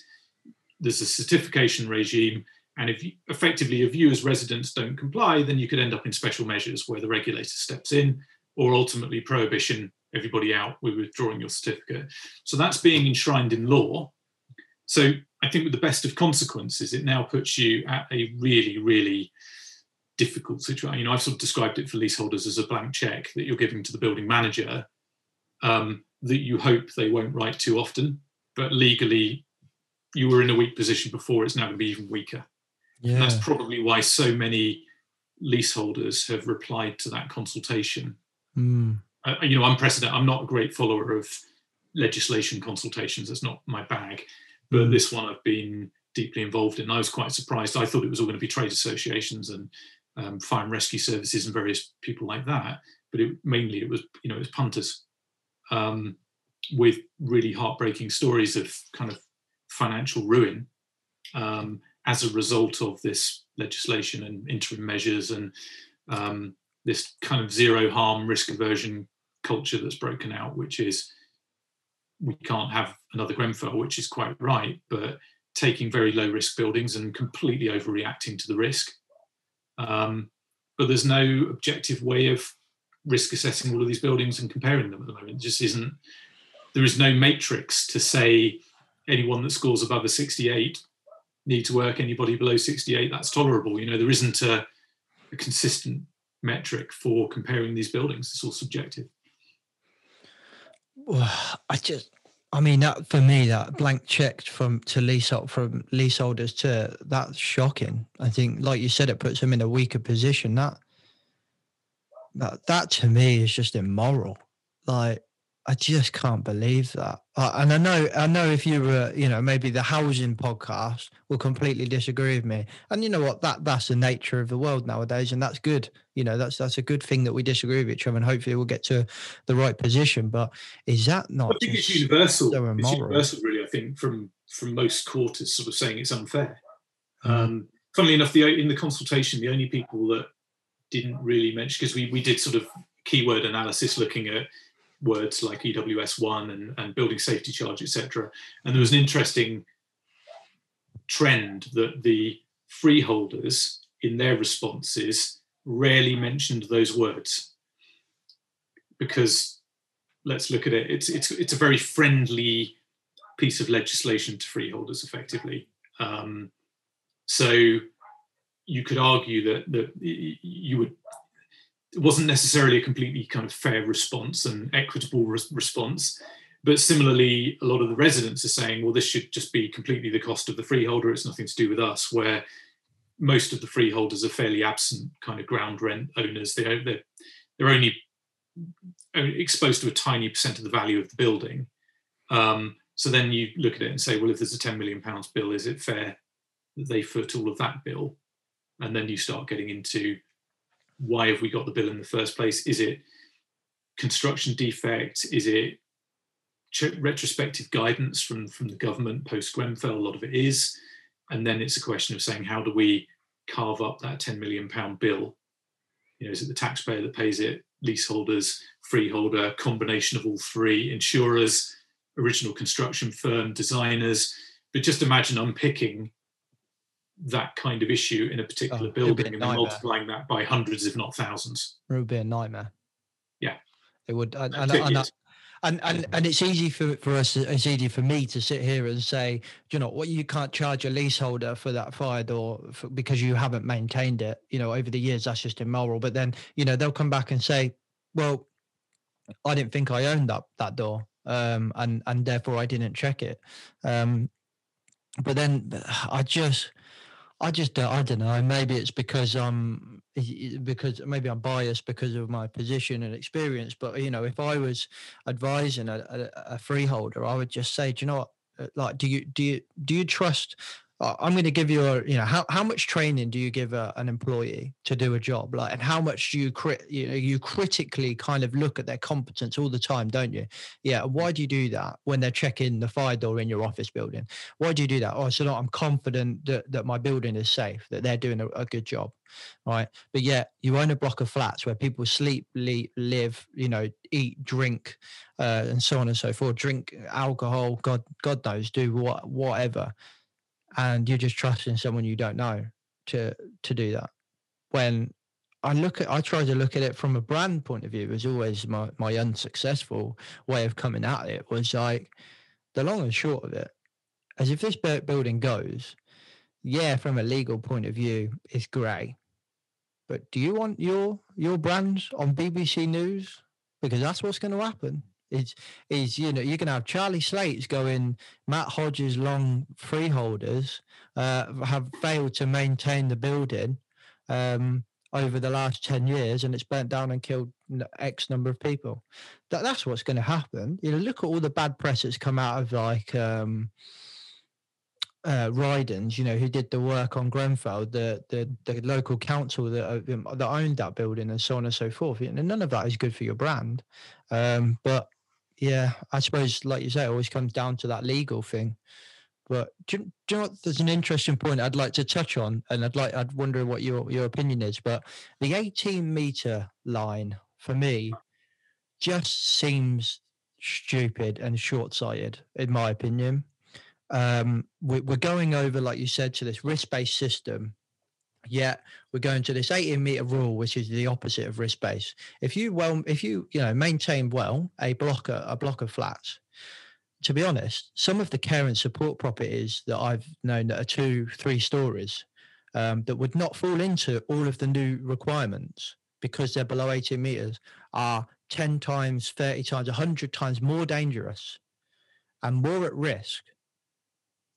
There's a certification regime and if you, effectively if you as residents don't comply then you could end up in special measures where the regulator steps in or ultimately prohibition everybody out with withdrawing your certificate. So that's being enshrined in law. So I think with the best of consequences, it now puts you at a really, really difficult situation. You know, I've sort of described it for leaseholders as a blank check that you're giving to the building manager um, that you hope they won't write too often, but legally you were in a weak position before, it's now going to be even weaker. Yeah. And that's probably why so many leaseholders have replied to that consultation. Mm uh, you know, unprecedented. I'm not a great follower of legislation consultations. That's not my bag, but this one I've been deeply involved in. I was quite surprised. I thought it was all going to be trade associations and um, fire and rescue services and various people like that, but it, mainly it was you know it was punters um, with really heartbreaking stories of kind of financial ruin um, as a result of this legislation and interim measures and um, this kind of zero harm risk aversion culture that's broken out, which is we can't have another Grenfell, which is quite right, but taking very low risk buildings and completely overreacting to the risk. Um, but there's no objective way of risk assessing all of these buildings and comparing them at the moment. It just isn't. There is no matrix to say anyone that scores above a 68 need to work. Anybody below 68 that's tolerable. You know, there isn't a, a consistent metric for comparing these buildings. It's all subjective. I just, I mean, that for me, that blank check from to leasehold from leaseholders to that's shocking. I think, like you said, it puts them in a weaker position. That that that to me is just immoral. Like I just can't believe that. Uh, and I know, I know, if you were, you know, maybe the housing podcast will completely disagree with me. And you know what? That that's the nature of the world nowadays, and that's good. You know, that's that's a good thing that we disagree with each other, and hopefully we'll get to the right position. But is that not? I think it's universal. So it's universal, really. I think from from most quarters, sort of saying it's unfair. Mm. Um, funnily enough, the in the consultation, the only people that didn't really mention because we we did sort of keyword analysis looking at words like EWS1 and, and building safety charge, etc. And there was an interesting trend that the freeholders in their responses rarely mentioned those words because let's look at it it's it's it's a very friendly piece of legislation to freeholders effectively um, so you could argue that that you would it wasn't necessarily a completely kind of fair response and equitable response. But similarly, a lot of the residents are saying, well, this should just be completely the cost of the freeholder. It's nothing to do with us, where most of the freeholders are fairly absent kind of ground rent owners. They're, they're, they're only exposed to a tiny percent of the value of the building. Um, so then you look at it and say, well, if there's a 10 million pounds bill, is it fair that they foot all of that bill? And then you start getting into why have we got the bill in the first place? Is it construction defect? Is it retrospective guidance from from the government post Grenfell? A lot of it is, and then it's a question of saying how do we carve up that 10 million pound bill? You know, is it the taxpayer that pays it? Leaseholders, freeholder, combination of all three, insurers, original construction firm, designers. But just imagine unpicking that kind of issue in a particular oh, building and multiplying that by hundreds, if not thousands. It would be a nightmare. Yeah, it would. And and, and, and, and, and it's easy for, for us. It's easy for me to sit here and say, you know, what you can't charge a leaseholder for that fire door for, because you haven't maintained it. You know, over the years that's just immoral. But then you know they'll come back and say, well, I didn't think I owned that that door, um, and and therefore I didn't check it. Um, but then I just I just don't, I don't know. Maybe it's because I'm because maybe I'm biased because of my position and experience. But you know, if I was advising a, a, a freeholder, I would just say, do you know what? Uh, like, do you do you do you trust I'm going to give you a, you know, how, how much training do you give a, an employee to do a job? Like, and how much do you crit, you know, you critically kind of look at their competence all the time, don't you? Yeah. Why do you do that when they're checking the fire door in your office building? Why do you do that? Oh, so that I'm confident that, that my building is safe, that they're doing a, a good job. Right. But yet you own a block of flats where people sleep, live, you know, eat, drink, uh, and so on and so forth, drink alcohol, God, God knows, do what, whatever and you're just trusting someone you don't know to to do that. When i look at i try to look at it from a brand point of view as always my, my unsuccessful way of coming at it was like the long and short of it. As if this building goes yeah from a legal point of view it's grey. But do you want your your brands on bbc news? Because that's what's going to happen is is you know you're gonna have Charlie Stayt going Matt Hodges long freeholders uh, have failed to maintain the building, um, over the last 10 years and it's burnt down and killed X number of people. That, that's what's going to happen. You know, look at all the bad press that's come out of like um, uh, Rydons, you know, who did the work on Grenfell, the the, the local council that uh, that owned that building, and so on and so forth. And none of that is good for your brand. Um, but yeah, I suppose, like you say, it always comes down to that legal thing. But do, do you know what? There's an interesting point I'd like to touch on, and I'd like I'd wonder what your your opinion is. But the 18 meter line for me just seems stupid and short sighted, in my opinion. Um, we, we're going over, like you said, to this risk based system. Yet we're going to this 18 meter rule, which is the opposite of risk based. If you well, if you you know maintain well a blocker a block of flats, to be honest, some of the care and support properties that I've known that are two, three stories um, that would not fall into all of the new requirements because they're below 18 meters are 10 times, 30 times, 100 times more dangerous and more at risk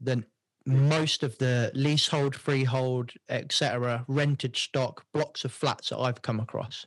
than most of the leasehold, freehold, etc., rented stock blocks of flats that I've come across.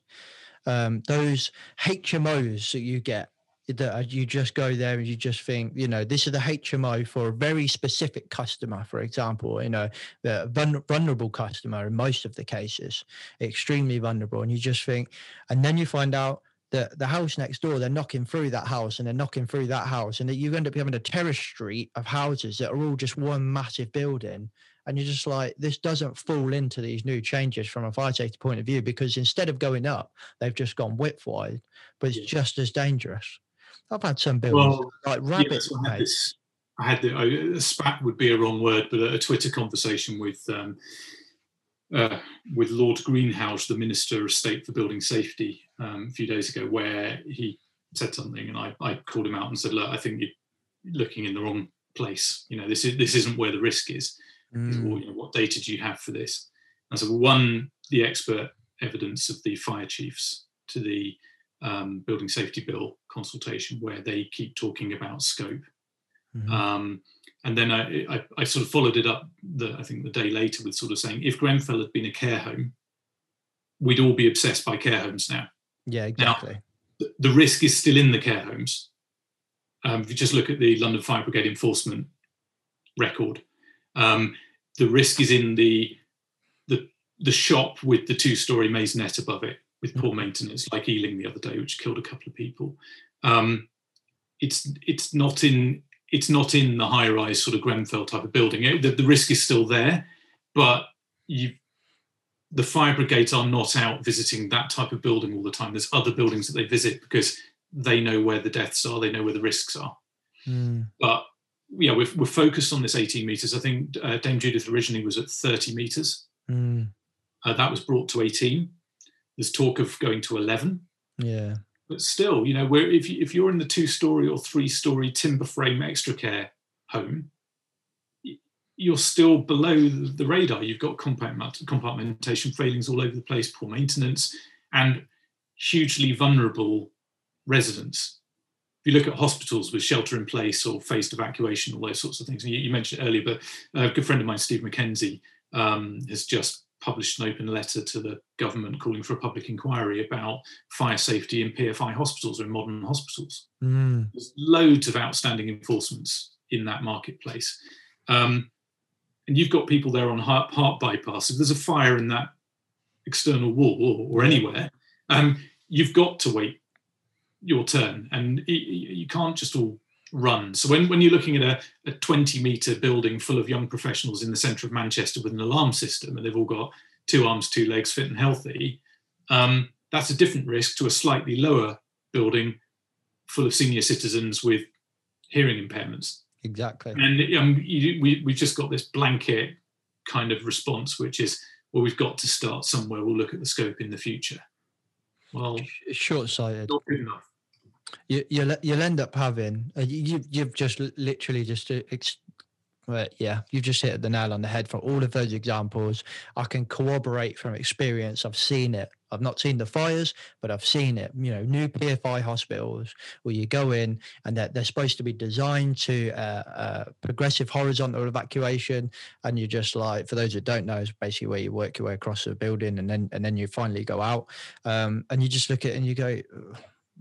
Um, those HMOs that you get that you just go there and you just think, you know, this is the HMO for a very specific customer, for example, you know, the vulnerable customer in most of the cases, extremely vulnerable. And you just think, and then you find out that the house next door, they're knocking through that house and they're knocking through that house, and that you end up having a terrace street of houses that are all just one massive building. And you're just like, this doesn't fall into these new changes from a fire safety point of view because instead of going up, they've just gone widthwise, but it's just as dangerous. I've had some buildings Well, like yeah, rabbits. so I had this. I had the I- a spat would be a wrong word, but a, a Twitter conversation with um, uh, with Lord Greenhalgh, the Minister of State for Building Safety, um, a few days ago, where he said something, and I, I called him out and said, "Look, I think you're looking in the wrong place. You know, this is this isn't where the risk is. Mm. well, you know, what data do you have for this?" I said, well, one, the expert evidence of the fire chiefs to the um, building safety bill consultation, where they keep talking about scope. Mhm. Um, and then I, I, I sort of followed it up, the, I think the day later, with sort of saying, if Grenfell had been a care home, we'd all be obsessed by care homes now. Yeah, exactly. The, the risk is still in the care homes. Um, if you just look at the London Fire Brigade enforcement record, um, the risk is in the the the shop with the two-story maisonette above it with poor maintenance, like Ealing the other day, which killed a couple of people. Um, it's it's not in it's not in the high-rise sort of Grenfell type of building. It- the, the risk is still there, but you the fire brigades are not out visiting that type of building all the time. There's other buildings that they visit because they know where the deaths are, they know where the risks are. Mm. But yeah, we're, we're focused on this 18 meters. I think uh, Dame Judith originally was at 30 meters. Mm. Uh, that was brought to 18. There's talk of going to 11 Yeah. but still, you know, where if you, if you're in the two-story or three-story timber frame extra care home, you're still below the radar. You've got compartment- compartmentation failings all over the place, poor maintenance, and hugely vulnerable residents. If you look at hospitals with shelter in place or phased evacuation, all those sorts of things. and You, you mentioned it earlier, but a good friend of mine, Steve McKenzie, um, has just published an open letter to the government calling for a public inquiry about fire safety in PFI hospitals or in modern hospitals. Mm. There's loads of outstanding enforcements in that marketplace. Um, and you've got people there on heart, heart bypass. If there's a fire in that external wall or, or anywhere, um, you've got to wait your turn and y- you can't just all run. So when, when you're looking at a, a 20 metre building full of young professionals in the centre of Manchester with an alarm system and they've all got two arms, two legs, fit and healthy, um, that's a different risk to a slightly lower building full of senior citizens with hearing impairments. Exactly. And um, you, we, we've just got this blanket kind of response, which is, well, we've got to start somewhere. We'll look at the scope in the future. Well, Short sighted. not good enough. You, you'll, you'll end up having, uh, you, you've- you've just literally just uh, ex- But yeah, you've just hit the nail on the head for all of those examples. I can corroborate from experience. I've seen it. I've not seen the fires, but I've seen it. You know, new PFI hospitals where you go in and they're, they're supposed to be designed to uh, uh, progressive horizontal evacuation, and you're just like, for those that don't know, it's basically where you work your way across the building and then and then you finally go out, um, and you just look at it and you go.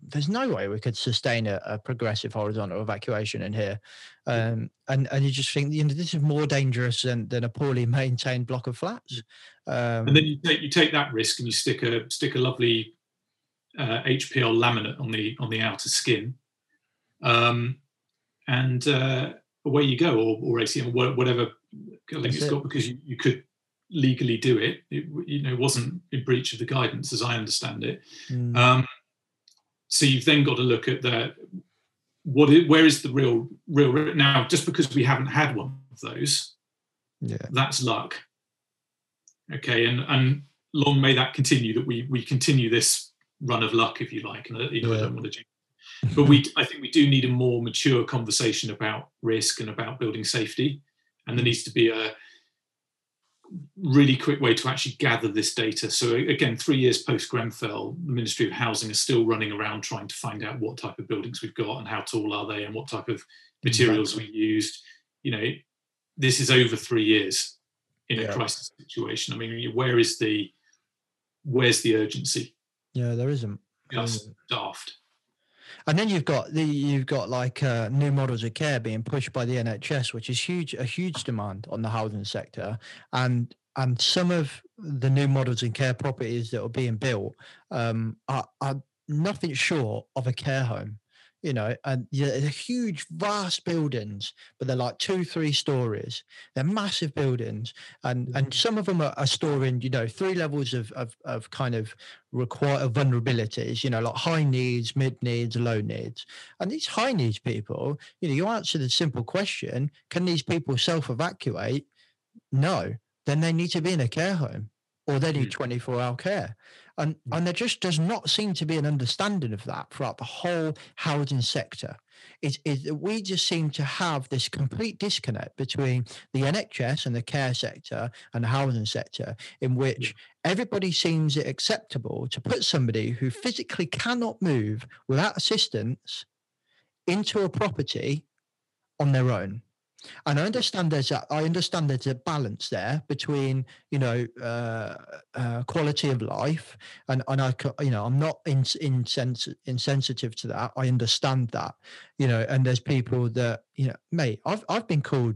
There's no way we could sustain a, a progressive horizontal evacuation in here, um, and and you just think you know this is more dangerous than, than a poorly maintained block of flats. Um, and then you take you take that risk and you stick a stick a lovely uh, HPL laminate on the on the outer skin, um, and uh, away you go, or or ACM, whatever I think it's it. got because you, you could legally do it. It you know wasn't in breach of the guidance as I understand it. Mm. Um, so you've then got to look at the what is, where is the real real now just because we haven't had one of those yeah. that's luck. Okay and and long may that continue that we we continue this run of luck if you like and you know, yeah. i don't want to but we i think we do need a more mature conversation about risk and about building safety and there mm. needs to be a really quick way to actually gather this data. So again, three years post Grenfell, the Ministry of Housing is still running around trying to find out what type of buildings we've got and how tall are they and what type of materials exactly. we used. You know, this is over three years in yeah. a crisis situation. I mean, where is the where's the urgency? Yeah, there isn't. Just daft. And then you've got the you've got like uh, new models of care being pushed by the NHS, which is huge a huge demand on the housing sector, and and some of the new models in care properties that are being built um, are, are nothing short of a care home you know, and they're huge, vast buildings, but they're like two, three stories. They're massive buildings, and and mm-hmm. some of them are, are storing, you know, three levels of of, of kind of require vulnerabilities. You know, like high needs, mid needs, low needs, and these high needs people, you know, you answer the simple question: Can these people self evacuate? No, then they need to be in a care home, or they need mm. twenty four hour care. And, mm. and there just does not seem to be an understanding of that throughout the whole housing sector. It is we just seem to have this complete disconnect between the NHS and the care sector and the housing sector, in which everybody seems it acceptable to put somebody who physically cannot move without assistance into a property on their own and I understand there's a, I understand there's a balance there between you know uh, uh, quality of life and and I you know I'm not in, insens- insensitive to that. I understand that you know, and there's people that you know, mate, I've I've been called,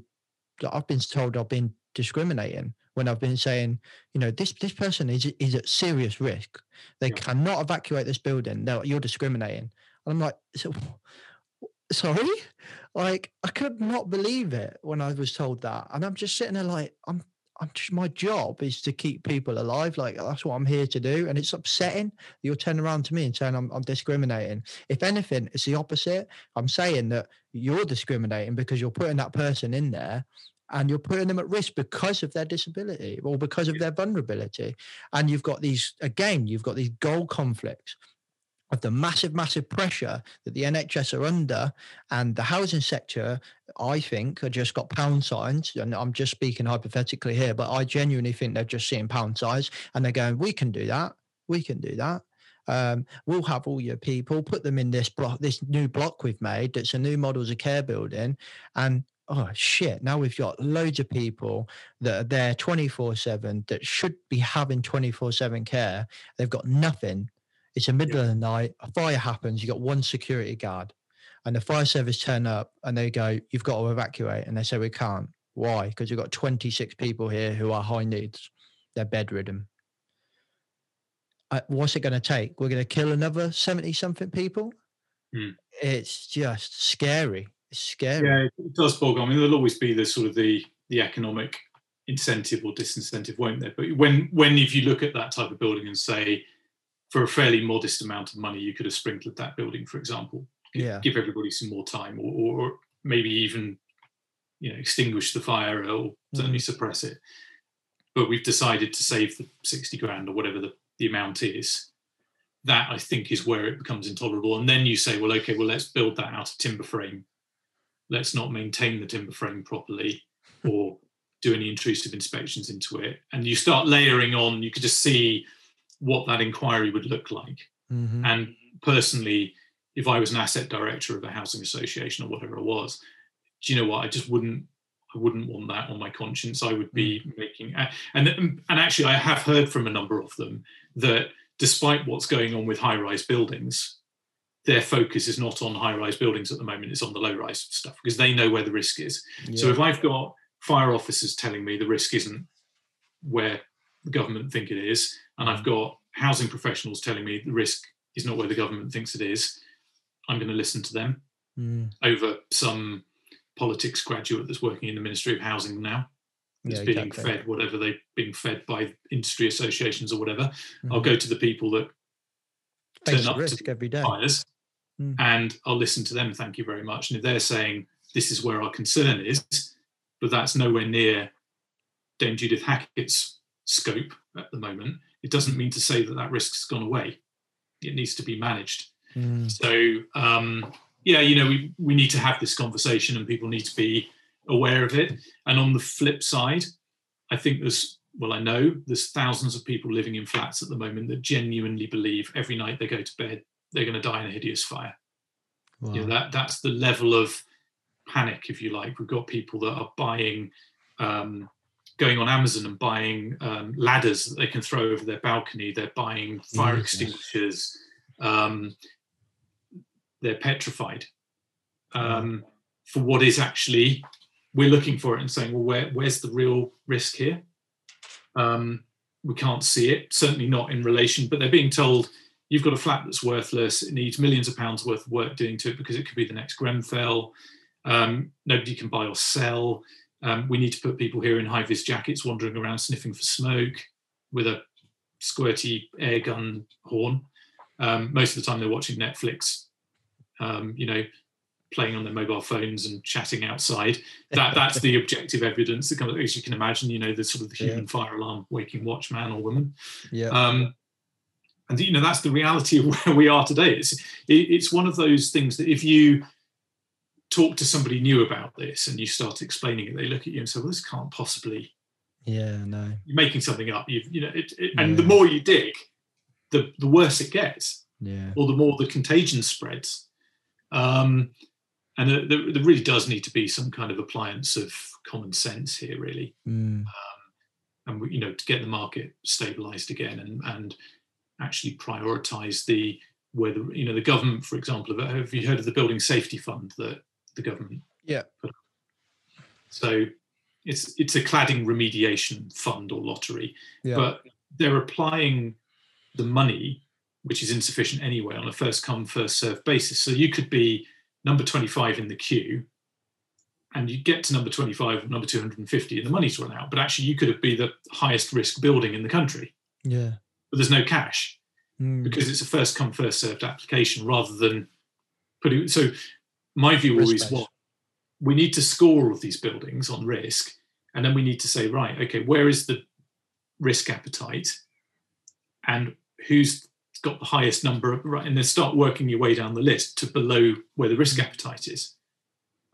I've been told I've been discriminating when I've been saying, you know, this this person is is at serious risk. They yeah. cannot evacuate this building. No, you're discriminating. And I'm like, so, sorry? Like i could not believe it when i was told that and i'm just sitting there like i'm i'm just my job is to keep people alive like that's what i'm here to do and it's upsetting you're turning around to me and saying I'm, I'm discriminating. If anything it's the opposite. I'm saying that you're discriminating because you're putting that person in there and you're putting them at risk because of their disability or because of their vulnerability. And you've got these again you've got these goal conflicts of the massive, massive pressure that the NHS are under, and the housing sector, I think, have just got pound signs. And I'm just speaking hypothetically here, but I genuinely think they're just seeing pound signs, and they're going, "We can do that. We can do that." Um, we'll have all your people, put them in this block, this new block we've made. That's a new models of care building, and oh shit, now we've got loads of people that are there 24 7 that should be having 24 7 care. They've got nothing it's the middle yeah. of the night, a fire happens, you got one security guard, and the fire service turn up and they go, You've got to evacuate. And they say, We can't. Why? Because you've got 26 people here who are high needs, they're bedridden. Uh, what's it going to take? We're going to kill another 70 something people? Hmm. It's just scary. It's scary. Yeah, it does bog. I mean, there'll always be the sort of the the economic incentive or disincentive, won't there? But when when if you look at that type of building and say for a fairly modest amount of money, you could have sprinkled that building, for example. Yeah. Give everybody some more time, or, or maybe even, you know, extinguish the fire or certainly mm. suppress it. But we've decided to save the sixty grand or whatever the, the amount is. That I think is where it becomes intolerable. And then you say, well, okay, well, let's build that out of timber frame. Let's not maintain the timber frame properly. or do any intrusive inspections into it. And you start layering on, you could just see what that inquiry would look like. Mhm. And personally, if I was an asset director of a housing association or whatever it was, do you know what? I just wouldn't. I wouldn't want that on my conscience. I would be making, and and actually, I have heard from a number of them that despite what's going on with high-rise buildings, their focus is not on high-rise buildings at the moment. It's on the low-rise stuff because they know where the risk is. So if I've got fire officers telling me the risk isn't where the government think it is, and I've got housing professionals telling me the risk is not where the government thinks it is, I'm going to listen to them Mm. over some politics graduate that's working in the Ministry of Housing now. That's Yeah, being exactly. fed whatever they've been fed by industry associations or whatever. I'll Mhm. go to the people that Face turn up risk to every day. fires Mm. and I'll listen to them. Thank you very much. And if they're saying this is where our concern is, but that's nowhere near Dame Judith Hackitt's scope at the moment, it doesn't mean to say that that risk's gone away. It needs to be managed. Mm. So um, yeah, you know, we we need to have this conversation, and people need to be aware of it. And on the flip side, I think there's well, I know there's thousands of people living in flats at the moment that genuinely believe every night they go to bed they're going to die in a hideous fire. You know, that that's the level of panic, if you like. We've got people that are buying. Um, going on Amazon and buying um, ladders that they can throw over their balcony. They're buying fire Jesus. extinguishers. Um, they're petrified um, for what is actually we're looking for it and saying, well, where, where's the real risk here? Um, we can't see it, certainly not in relation, but they're being told you've got a flat that's worthless. It needs millions of pounds worth of work doing to it because it could be the next Grenfell. Um, nobody can buy or sell. Um, we need to put people here in high vis jackets wandering around sniffing for smoke with a squirty air gun horn. Um, most of the time they're watching Netflix, um, you know, playing on their mobile phones and chatting outside. That that's the objective evidence that comes, as you can imagine, you know, the sort of the human fire alarm waking watch man or woman. Yeah. Um, and you know that's the reality of where we are today. It's it, it's one of those things that if you talk to somebody new about this and you start explaining it, they look at you and say, "Well, this can't possibly." yeah. No. You're making something up. You've, you know, it, it, and the more you dig, the the worse it gets, Yeah. or the more the contagion spreads. Um, and there, there there really does need to be some kind of appliance of common sense here, really Mm. and we- you know to get the market stabilized again and and actually prioritize the where the you know the government for example have- have you heard of the building safety fund that the government Yeah. so it's it's a cladding remediation fund or lottery Yeah. but they're applying the money which is insufficient anyway on a first come first served basis so you could be number 25 in the queue and you get to number 25 or number 250 and the money's run out but actually you could be the highest risk building in the country Yeah. but there's no cash Mm. because it's a first come first served application rather than putting so my view always Risk-based. was we need to score all of these buildings on risk and then we need to say right okay where is the risk appetite and who's got the highest number of, right and then start working your way down the list to below where the risk appetite is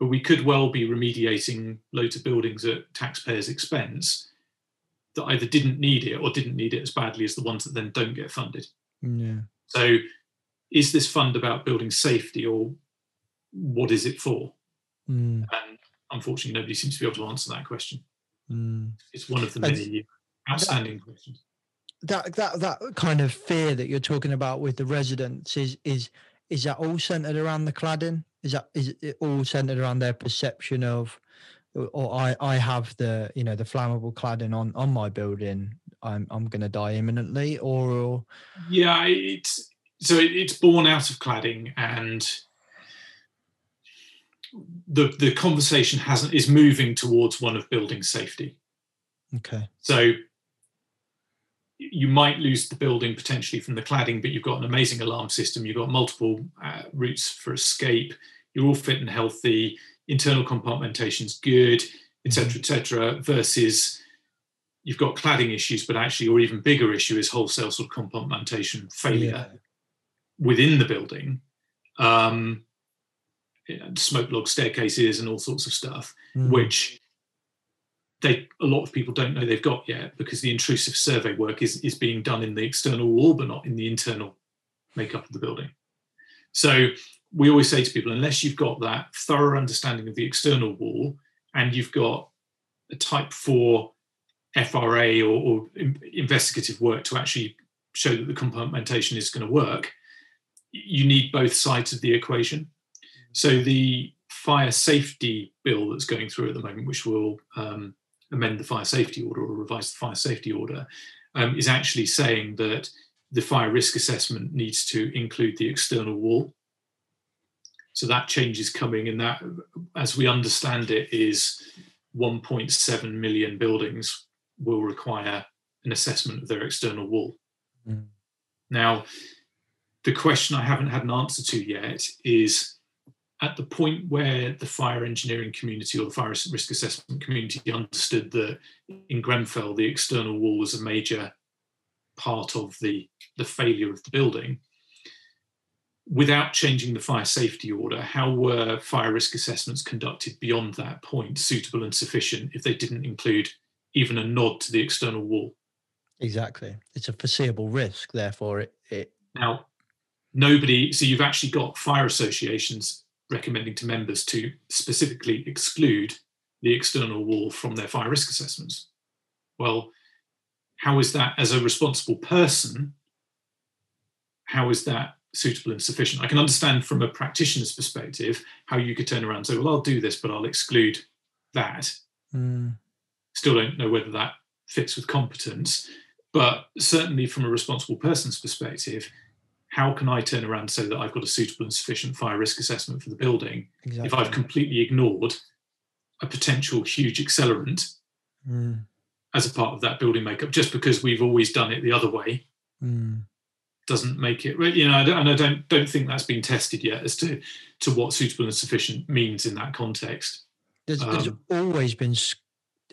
but we could well be remediating loads of buildings at taxpayers expense that either didn't need it or didn't need it as badly as the ones that then don't get funded Yeah. so, is this fund about building safety or what is it for? Mm. And unfortunately, nobody seems to be able to answer that question. Mm. It's one of the many outstanding questions. that that that kind of fear that you're talking about with the residents is is is that all centered around the cladding is that is it all centered around their perception of or i i have the you know the flammable cladding on on my building i'm i'm going to die imminently or Yeah, it's so it, it's born out of cladding, and the the conversation hasn't is moving towards one of building safety. okay So you might lose the building potentially from the cladding, but you've got an amazing alarm system. You've got multiple uh, routes for escape. You're all fit and healthy. Internal compartmentation's good, etc., etc. versus you've got cladding issues, but actually, your even bigger issue is wholesale sort of compartmentation failure within the building. Um, smoke log staircases and all sorts of stuff, Mm. which they a lot of people don't know they've got yet because the intrusive survey work is is being done in the external wall but not in the internal makeup of the building. So we always say to people, unless you've got that thorough understanding of the external wall and you've got a type four FRA or, or investigative work to actually show that the compartmentation is going to work, you need both sides of the equation. So the fire safety bill that's going through at the moment, which will um, amend the fire safety order or revise the fire safety order, um, is actually saying that the fire risk assessment needs to include the external wall. So that change is coming, and that, as we understand it, is 1.7 million buildings will require an assessment of their external wall. Mm. Now, the question I haven't had an answer to yet is at the point where the fire engineering community or the fire risk assessment community understood that in Grenfell the external wall was a major part of the, the failure of the building, without changing the fire safety order, how were fire risk assessments conducted beyond that point suitable and sufficient if they didn't include even a nod to the external wall? Exactly. It's a foreseeable risk, therefore it, it now nobody so you've actually got fire associations recommending to members to specifically exclude the external wall from their fire risk assessments. Well, how is that as a responsible person? How is that suitable and sufficient? I can understand from a practitioner's perspective how you could turn around and say, well, I'll do this, but I'll exclude that. Mm. Still don't know whether that fits with competence. But certainly from a responsible person's perspective, how can I turn around and say that I've got a suitable and sufficient fire risk assessment for the building exactly. if I've completely ignored a potential huge accelerant Mm. as a part of that building makeup just because we've always done it the other way Mm. doesn't make it right, you know I don't, and I don't don't think that's been tested yet as to to what suitable and sufficient means in that context There's, there's Um, always been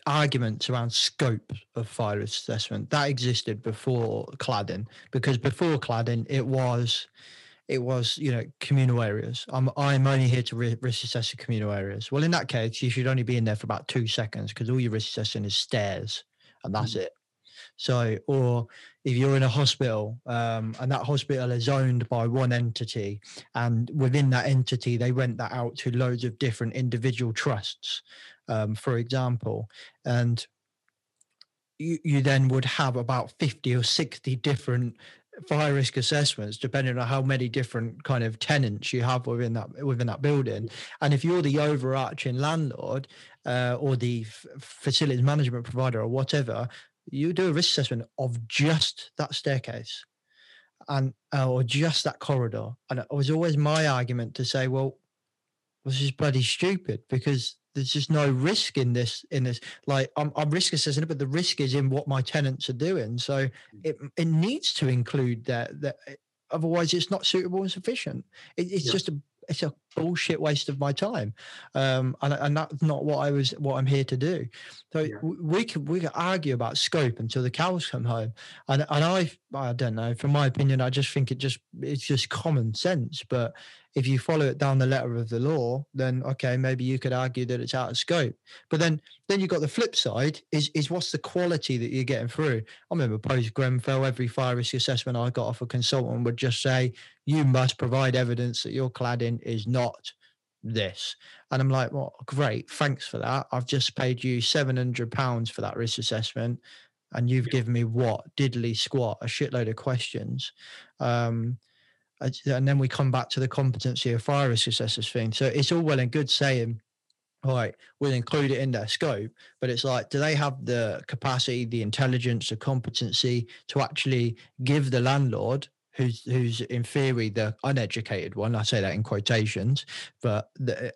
arguments around scope of fire risk assessment that existed before cladding because before cladding it was it was you know communal areas. I'm i'm only here to risk assess the communal areas. Well in that case you should only be in there for about two seconds because all you're risk assessing is stairs and that's it. So or if you're in a hospital um, and that hospital is owned by one entity and within that entity they rent that out to loads of different individual trusts um, for example and you, you then would have about 50 or 60 different fire risk assessments depending on how many different kind of tenants you have within that within that building. And if you're the overarching landlord uh, or the f- facilities management provider or whatever you do a risk assessment of just that staircase and uh, or just that corridor. And it was always my argument to say well this is bloody stupid because there's just no risk in this in this like I'm, I'm risk assessing it but the risk is in what my tenants are doing. So it it needs to include that that otherwise it's not suitable and sufficient. It, it's Yeah. just a it's a bullshit waste of my time. Um and, and that's not what i was what i'm here to do. So Yeah. we could we could argue about scope until the cows come home. And and i i don't know. From my opinion i just think it just it's just common sense. But if you follow it down the letter of the law, then okay, maybe you could argue that it's out of scope. But then then you've got the flip side is is what's the quality that you're getting through? I remember post Grenfell, every fire risk assessment I got off a consultant would just say, you must provide evidence that your cladding is not this. And I'm like, well, great, thanks for that. I've just paid you seven hundred pounds for that risk assessment. And you've given me what diddly squat, a shitload of questions. Um, and then we come back to the competency of fire risk assessors thing. So it's all well and good saying, all right, we'll include it in their scope, but it's like, do they have the capacity, the intelligence, the competency to actually give the landlord, who's who's in theory the uneducated one, I say that in quotations, but the,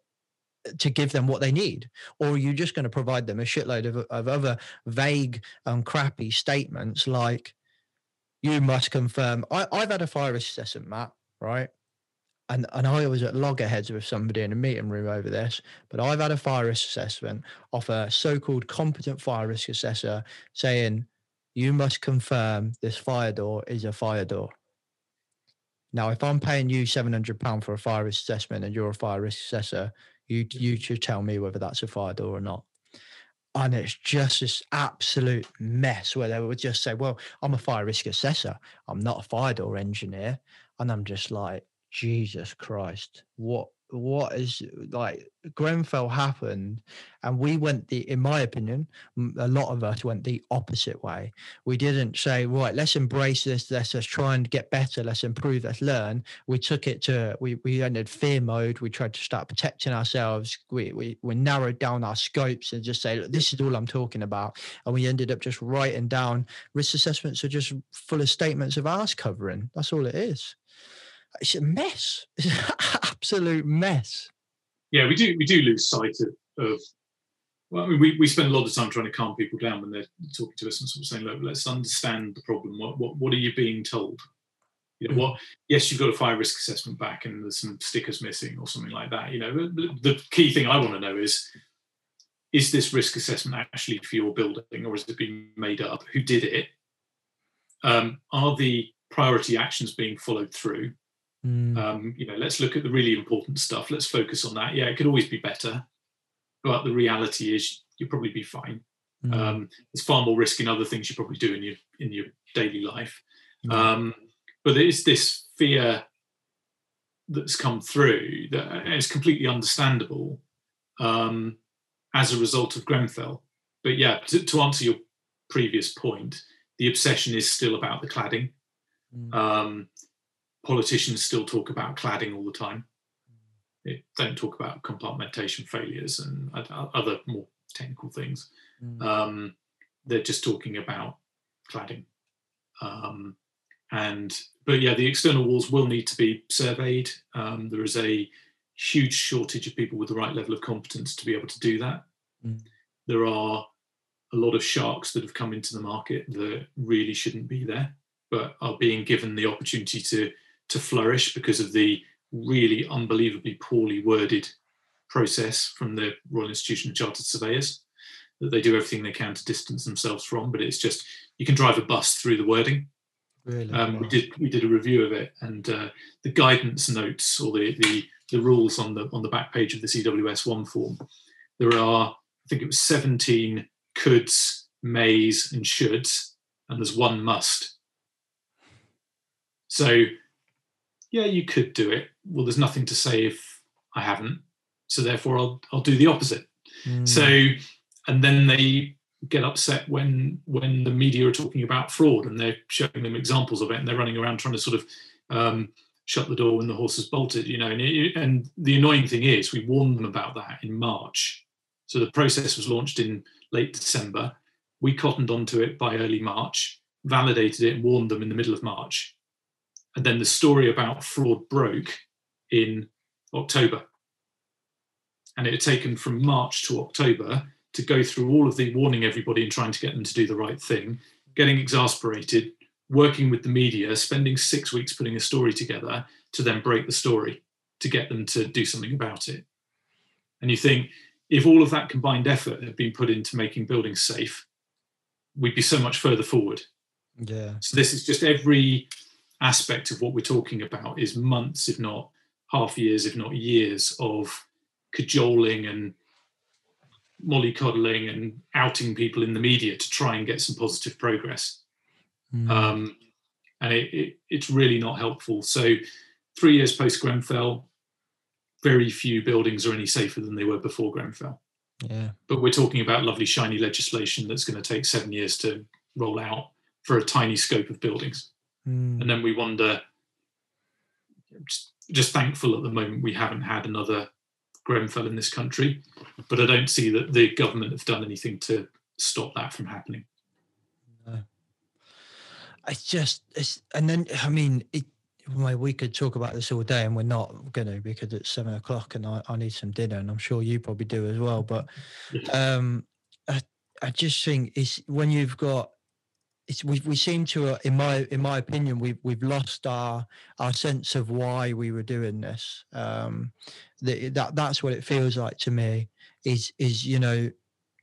to give them what they need, or are you just going to provide them a shitload of, of other vague and crappy statements like, you must confirm. I, I've had a fire risk assessment, Matt, right? And and I was at loggerheads with somebody in a meeting room over this, but I've had a fire risk assessment off a so-called competent fire risk assessor saying you must confirm this fire door is a fire door. Now, if I'm paying you seven hundred pound for a fire risk assessment and you're a fire risk assessor, you you should tell me whether that's a fire door or not. and it's just this absolute mess where they would just say, "Well, I'm a fire risk assessor. I'm not a fire door engineer," and I'm just like, Jesus Christ, what what is like Grenfell happened, and we went the, in my opinion, a lot of us went the opposite way. We didn't say, right, let's embrace this, let's just try and get better, let's improve, let's learn. We took it to we we entered fear mode. We tried to start protecting ourselves. We we we narrowed down our scopes and just say, look, this is all I'm talking about. And we ended up just writing down risk assessments are just full of statements of ours covering. That's all it is it's a mess. It's an absolute mess. Yeah, we do we do lose sight of, of well, I mean, we, we spend a lot of time trying to calm people down when they're talking to us and sort of saying, look, let's understand the problem. What what, what are you being told? You know, mm. what yes, you've got a fire risk assessment back and there's some stickers missing or something like that. You know, the, the key thing I want to know is is this risk assessment actually for your building or is it being made up? Who did it? Um, are the priority actions being followed through? Mm. Um, you know, let's look at the really important stuff. Let's focus on that. Yeah, it could always be better, but the reality is you'll probably be fine. Mm. Um, there's far more risk in other things you probably do in your in your daily life. Mm. Um, but there is this fear that's come through that is completely understandable um, as a result of Grenfell. But yeah, to, to, answer your previous point, the obsession is still about the cladding. Mm. Um, politicians still talk about cladding all the time. They don't talk about compartmentation failures and other more technical things. Mm. Um, they're just talking about cladding. Um, and but yeah, the external walls will need to be surveyed. Um, there is a huge shortage of people with the right level of competence to be able to do that. Mm. There are a lot of sharks that have come into the market that really shouldn't be there, but are being given the opportunity to to flourish because of the really unbelievably poorly worded process from the Royal Institution of Chartered Surveyors that they do everything they can to distance themselves from. But it's just you can drive a bus through the wording. Really? Um, we did we did a review of it, and uh, the guidance notes or the, the the rules on the on the back page of the EWS one form. There are I think it was seventeen coulds, mays, and shoulds, and there's one must. So yeah, you could do it. Well, there's nothing to say if I haven't. So therefore, I'll I'll do the opposite. Mm. So, and then they get upset when when the media are talking about fraud and they're showing them examples of it and they're running around trying to sort of um, shut the door when the horse has bolted. You know, and, it, and the annoying thing is, we warned them about that in March. So the process was launched in late December. We cottoned onto it by early March, validated it, and warned them in the middle of March and then the story about fraud broke in October. And it had taken from March to October to go through all of the warning everybody and trying to get them to do the right thing, getting exasperated, working with the media, spending six weeks putting a story together to then break the story to get them to do something about it. And you think if all of that combined effort had been put into making buildings safe, we'd be so much further forward. Yeah. So this is just every aspect of what we're talking about is months, if not half years, if not years of cajoling and mollycoddling and outing people in the media to try and get some positive progress. Mm. Um, and it, it, it's really not helpful. So, three years post Grenfell, very few buildings are any safer than they were before Grenfell. Yeah. But we're talking about lovely, shiny legislation that's going to take seven years to roll out for a tiny scope of buildings. Mm. And then we wonder, just, just thankful at the moment we haven't had another Grenfell in this country, but I don't see that the government have done anything to stop that from happening. No. It's just, it's, and then, I mean, it, we could talk about this all day and we're not going to because it's seven o'clock and I, I need some dinner and I'm sure you probably do as well. But um, I, I just think it's when you've got it's, we we seem to, uh, in my in my opinion, we've we've lost our our sense of why we were doing this. Um, that that that's what it feels like to me. Is is you know,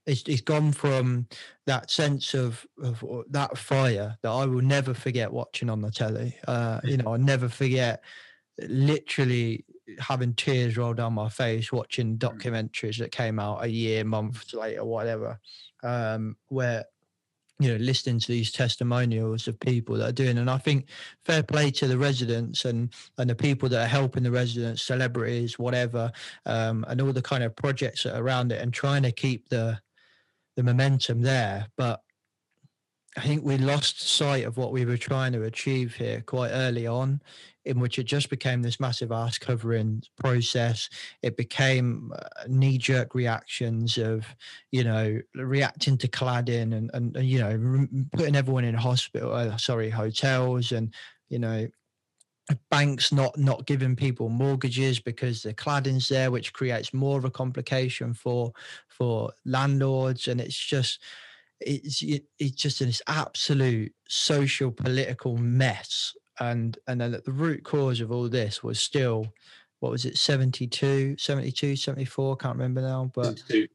it's it's gone from that sense of of uh, that fire that I will never forget watching on the telly. Uh, you know, I'll never forget literally having tears roll down my face watching documentaries that came out a year, months later, whatever, um, where you know listening to these testimonials of people that are doing. And i think fair play to the residents and and the people that are helping the residents celebrities whatever um, and all the kind of projects that are around it and trying to keep the the momentum there. But I think we lost sight of what we were trying to achieve here quite early on, in which it just became this massive ass covering process. It became uh, knee jerk reactions of, you know, reacting to cladding and, and, and you know, putting everyone in hospital, uh, sorry, hotels and, you know, banks not not giving people mortgages because the cladding's there which creates more of a complication for for landlords and it's just it's it's just this absolute social political mess and and then the root cause of all this was still what was it 72 72 74 can't remember now but 72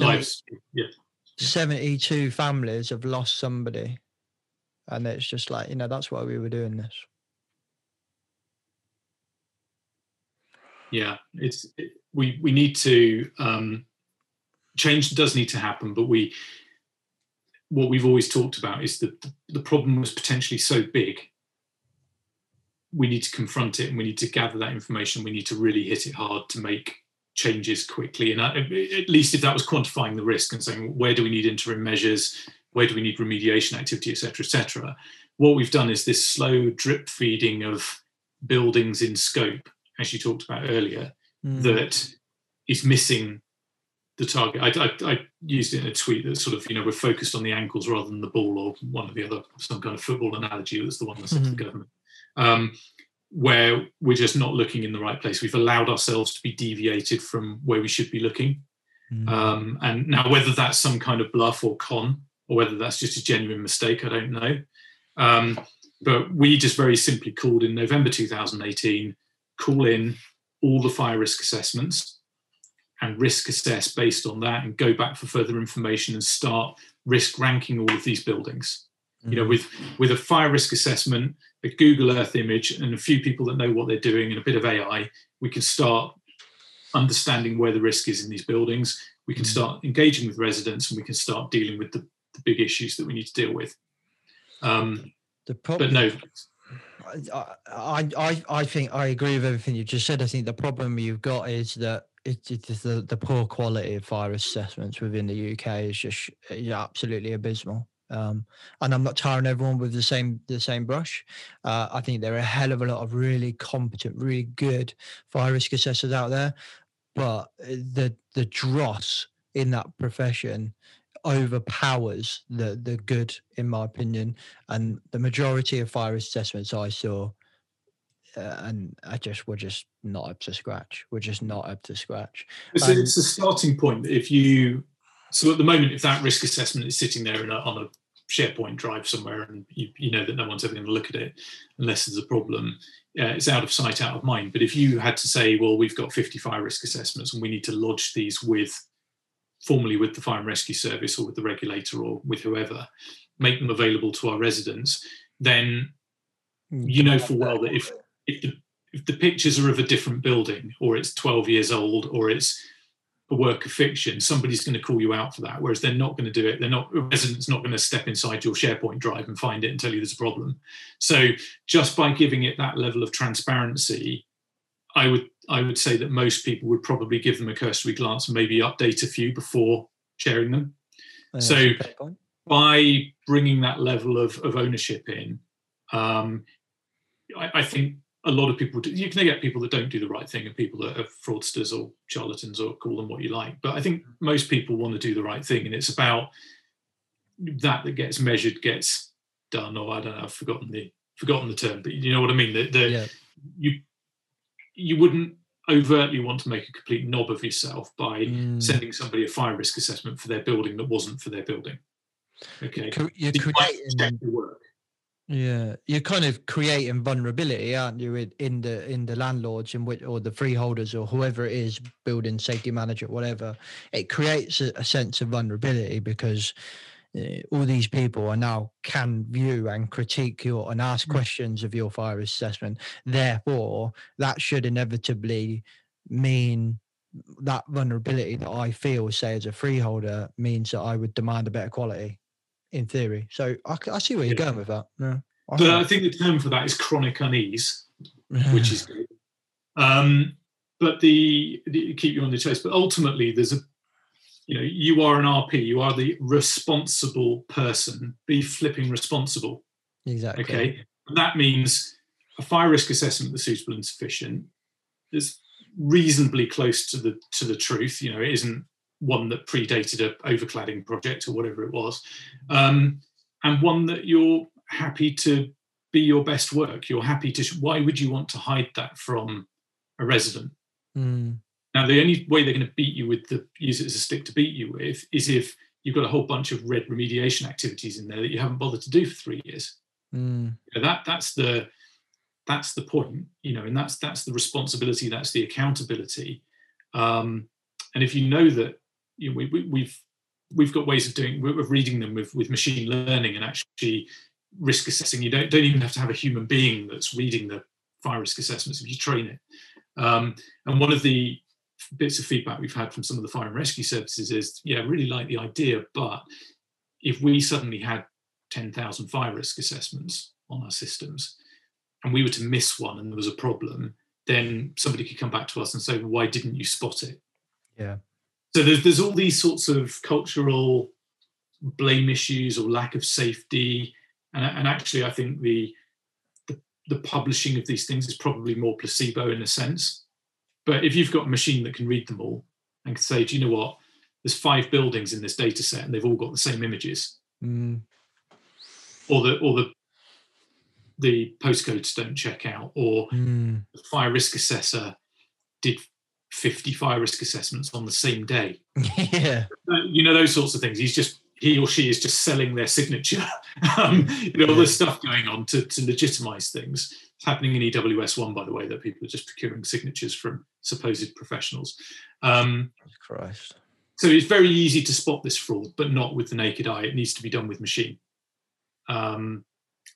lives yeah. 72 families have lost somebody. And it's just like you know that's why we were doing this. Yeah it's it, we we need to um change does need to happen but we what we've always talked about is that the problem was potentially so big we need to confront it and we need to gather that information we need to really hit it hard to make changes quickly and I, at least if that was quantifying the risk and saying where do we need interim measures where do we need remediation activity et cetera, et cetera. what we've done is this slow drip feeding of buildings in scope as you talked about earlier Mm. that is missing the target. I, I, I, used it in a tweet that sort of, you know, we're focused on the ankles rather than the ball or one of the other, some kind of football analogy was the one that mm-hmm. the government, um, where we're just not looking in the right place. We've allowed ourselves to be deviated from where we should be looking. Mm-hmm. Um, and now, whether that's some kind of bluff or con, or whether that's just a genuine mistake, I don't know. Um, but we just very simply called in November 2018, call in all the fire risk assessments and risk assess based on that and go back for further information and start risk ranking all of these buildings mm-hmm. you know with with a fire risk assessment a google earth image and a few people that know what they're doing and a bit of ai we can start understanding where the risk is in these buildings we can mm-hmm. start engaging with residents and we can start dealing with the, the big issues that we need to deal with um, the problem, but no I, I I think I agree with everything you just said. I think the problem you've got is that it's, it's the, the poor quality of fire assessments within the UK is just absolutely abysmal. Um, and I'm not tarring everyone with the same the same brush. Uh, I think there are a hell of a lot of really competent, really good fire risk assessors out there, but uh, the the dross in that profession overpowers the the good in my opinion and the majority of fire risk assessments i saw uh, and i just we're just not up to scratch we're just not up to scratch so um, it's a starting point if you so at the moment if that risk assessment is sitting there a, on a sharepoint drive somewhere and you, you know that no one's ever going to look at it unless there's a problem uh, it's out of sight out of mind. But if you had to say well we've got 50 fire risk assessments and we need to lodge these with formally with the fire and rescue service or with the regulator or with whoever, make them available to our residents, then mm, you know for well that if if the if the pictures are of a different building or it's 12 years old or it's a work of fiction, somebody's going to call you out for that. Whereas they're not going to do it. They're not a resident's not going to step inside your SharePoint drive and find it and tell you there's a problem. So just by giving it that level of transparency, I would I would say that most people would probably give them a cursory glance and maybe update a few before sharing them. Uh, so by bringing that level of, of ownership in, um, I, I, think a lot of people do, you can get people that don't do the right thing and people that are fraudsters or charlatans or call them what you like. But I think most people want to do the right thing, and it's about that that gets measured gets done. Or I don't know, I've forgotten the forgotten the term, but you know what I mean. The, the yeah. you you wouldn't overtly want to make a complete knob of yourself by mm. sending somebody a fire risk assessment for their building that wasn't for their building. Okay, you're creating work. Yeah, you're kind of creating vulnerability, aren't you, in the in the landlords in which or the freeholders or whoever it is, building safety manager, whatever. It creates a, a sense of vulnerability because uh, all these people are now can view and critique your and ask Mm. questions of your fire assessment. Therefore, that should inevitably mean that vulnerability that I feel, say, as a freeholder, means that I would demand a better quality, in theory. So I see where you're Yeah. going with that. Yeah, I But I think- think the term for that is chronic unease, which is good. Um, but the, the keep you on the chase. But ultimately, there's a you know you are an RP. You are the responsible person. Be flipping responsible. exactly. Okay, and that means a fire risk assessment that's suitable and sufficient is reasonably close to the to the truth. You know, it isn't one that predated a overcladding project or whatever it was, um, and one that you're happy to be your best work. You're happy to. sh- Why would you want to hide that from a resident? Mm, Now, the only way they're going to beat you with the use it as a stick to beat you with is if you've got a whole bunch of red remediation activities in there that you haven't bothered to do for three years mm, you know, that that's the that's the point you know and that's that's the responsibility that's the accountability um, and if you know that you know, we, we, we've we've got ways of doing of reading them with with machine learning and actually risk assessing you don't don't even have to have a human being that's reading the fire risk assessments if you train it um, and one of the bits of feedback we've had from some of the fire and rescue services is yeah really like the idea but if we suddenly had 10,000 fire risk assessments on our systems and we were to miss one and there was a problem, then somebody could come back to us and say, why didn't you spot it? yeah. So there's, there's all these sorts of cultural blame issues or lack of safety. And, and actually, I think the, the, the publishing of these things is probably more placebo in a sense. But if you've got a machine that can read them all and can say, do you know what? There's five buildings in this data set and they've all got the same images Mm, or the or the the postcodes don't check out, or mm, the fire risk assessor did 50 fire risk assessments on the same day. yeah. You know those sorts of things. He's just he or she is just selling their signature. um, you know all this stuff going on to to legitimize things. It's happening in EWS one, by the way, that people are just procuring signatures from supposed professionals. Um, Christ. so it's very easy to spot this fraud, but not with the naked eye. It needs to be done with machine. Um,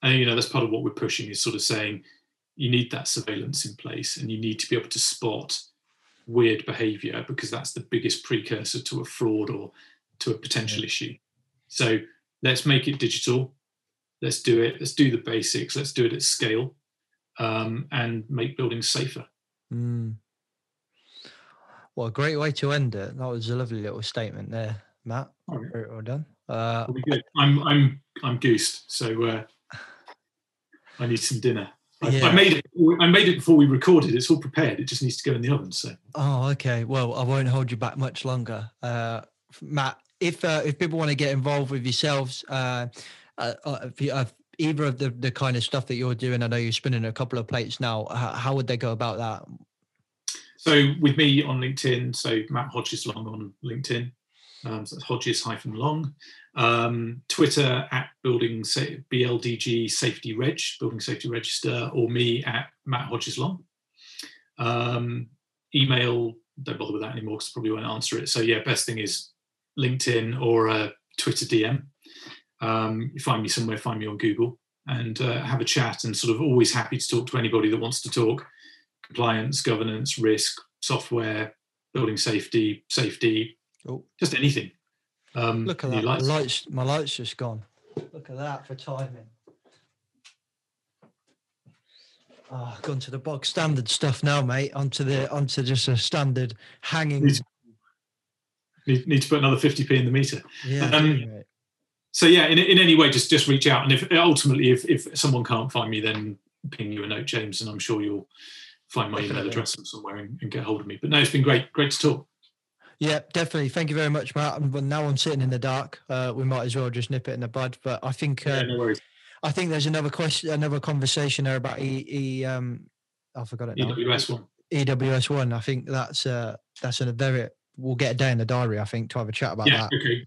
and you know that's part of what we're pushing is sort of saying you need that surveillance in place, and you need to be able to spot weird behaviour because that's the biggest precursor to a fraud or to a potential issue. So let's make it digital. Let's do it. Let's do the basics. Let's do it at scale, um, and make buildings safer. Mm. Well, a great way to end it. That was a lovely little statement there, Matt. All right. Very well done. Uh. I'm I'm I'm goosed, so uh, I need some dinner. I, Yeah. I made it. I made it before we recorded. It's all prepared. It just needs to go in the oven. So oh, okay. Well, I won't hold you back much longer, uh, Matt. If uh, if people want to get involved with yourselves, uh, uh, uh, if you, uh, either of the the kind of stuff that you're doing, I know you're spinning a couple of plates now. How, how would they go about that? so with me on LinkedIn, so Matt Hodges Long on LinkedIn. Um, so that's Hodges hyphen Long. Um, Twitter at building sa- BLDG Safety Reg, Building Safety Register, or me at Matt Hodges Long. Um, email, don't bother with that anymore because probably won't answer it. So yeah, best thing is LinkedIn or uh, Twitter DM. Um, you find me somewhere, find me on Google and uh, have a chat and sort of always happy to talk to anybody that wants to talk compliance, governance, risk, software, building safety, safety, Oh, just anything. Um, look at that! like- my lights, my lights just gone. Look at that for timing. Oh, gone to the bog standard stuff now, mate. Onto the onto just a standard hanging. Need- Need, need to put another 50p in the meter. Yeah. um. So yeah, in, in any way, just just reach out. And if ultimately, if, if someone can't find me, then ping you a note, James, and I'm sure you'll find my email address somewhere and, and get hold of me. But no, it's been great, great to talk. Yeah, definitely. Thank you very much, Matt. And now I'm sitting in the dark. Uh, we might as well just nip it in the bud. But I think Yeah, um, no. I think there's another question, another conversation there about E. e um, I forgot it now. EWS one. EWS one. I think that's uh that's a very. We'll get a day in the diary. I think to have a chat about Yeah, that okay.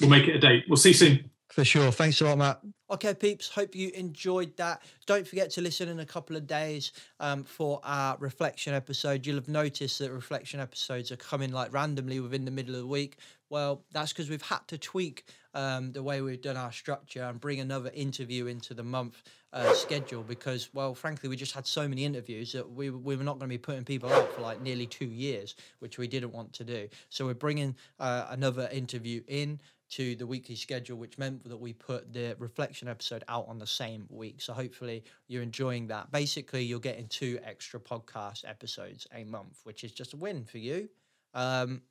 We'll make it a date. We'll see you soon. for sure. Thanks a lot, Matt. Okay, peeps. Hope you enjoyed that. Don't forget to listen in a couple of days um, for our reflection episode. You'll have noticed that reflection episodes are coming like randomly within the middle of the week. Well, that's because we've had to tweak um, the way we've done our structure and bring another interview into the month uh, schedule because, well, frankly, we just had so many interviews that we, we were not going to be putting people out for like nearly two years, which we didn't want to do. So we're bringing uh, another interview in to the weekly schedule, which meant that we put the reflection episode out on the same week. So hopefully you're enjoying that. Basically, you're getting two extra podcast episodes a month, which is just a win for you. Um,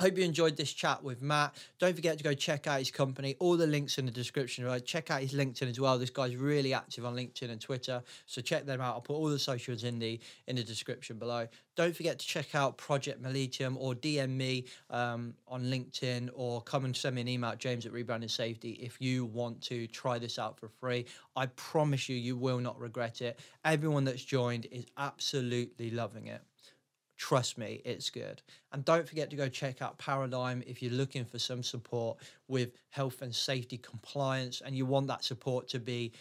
Hope you enjoyed this chat with Matt. Don't forget to go check out his company. All the links in the description. Right, check out his LinkedIn as well. This guy's really active on LinkedIn and Twitter, so check them out. I'll put all the socials in the in the description below. Don't forget to check out Project Millennium or DM me um, on LinkedIn or come and send me an email at James at Rebranding Safety if you want to try this out for free. I promise you, you will not regret it. Everyone that's joined is absolutely loving it. Trust me, it's good. And don't forget to go check out Paradigm if you're looking for some support with health and safety compliance and you want that support to be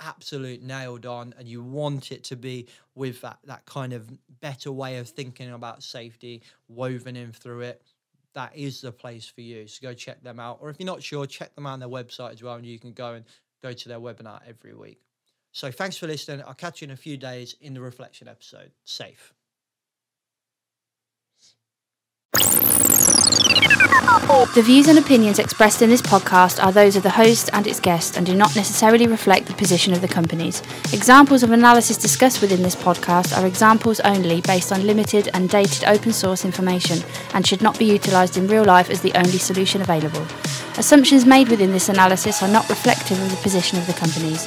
absolute nailed on and you want it to be with that, that kind of better way of thinking about safety woven in through it that is the place for you. So go check them out. Or if you're not sure check them out on their website as well and you can go and go to their webinar every week. So thanks for listening. I'll catch you in a few days in the reflection episode. Safe The views and opinions expressed in this podcast are those of the host and its guests and do not necessarily reflect the position of the companies. Examples of analysis discussed within this podcast are examples only based on limited and dated open source information and should not be utilised in real life as the only solution available. Assumptions made within this analysis are not reflective of the position of the companies.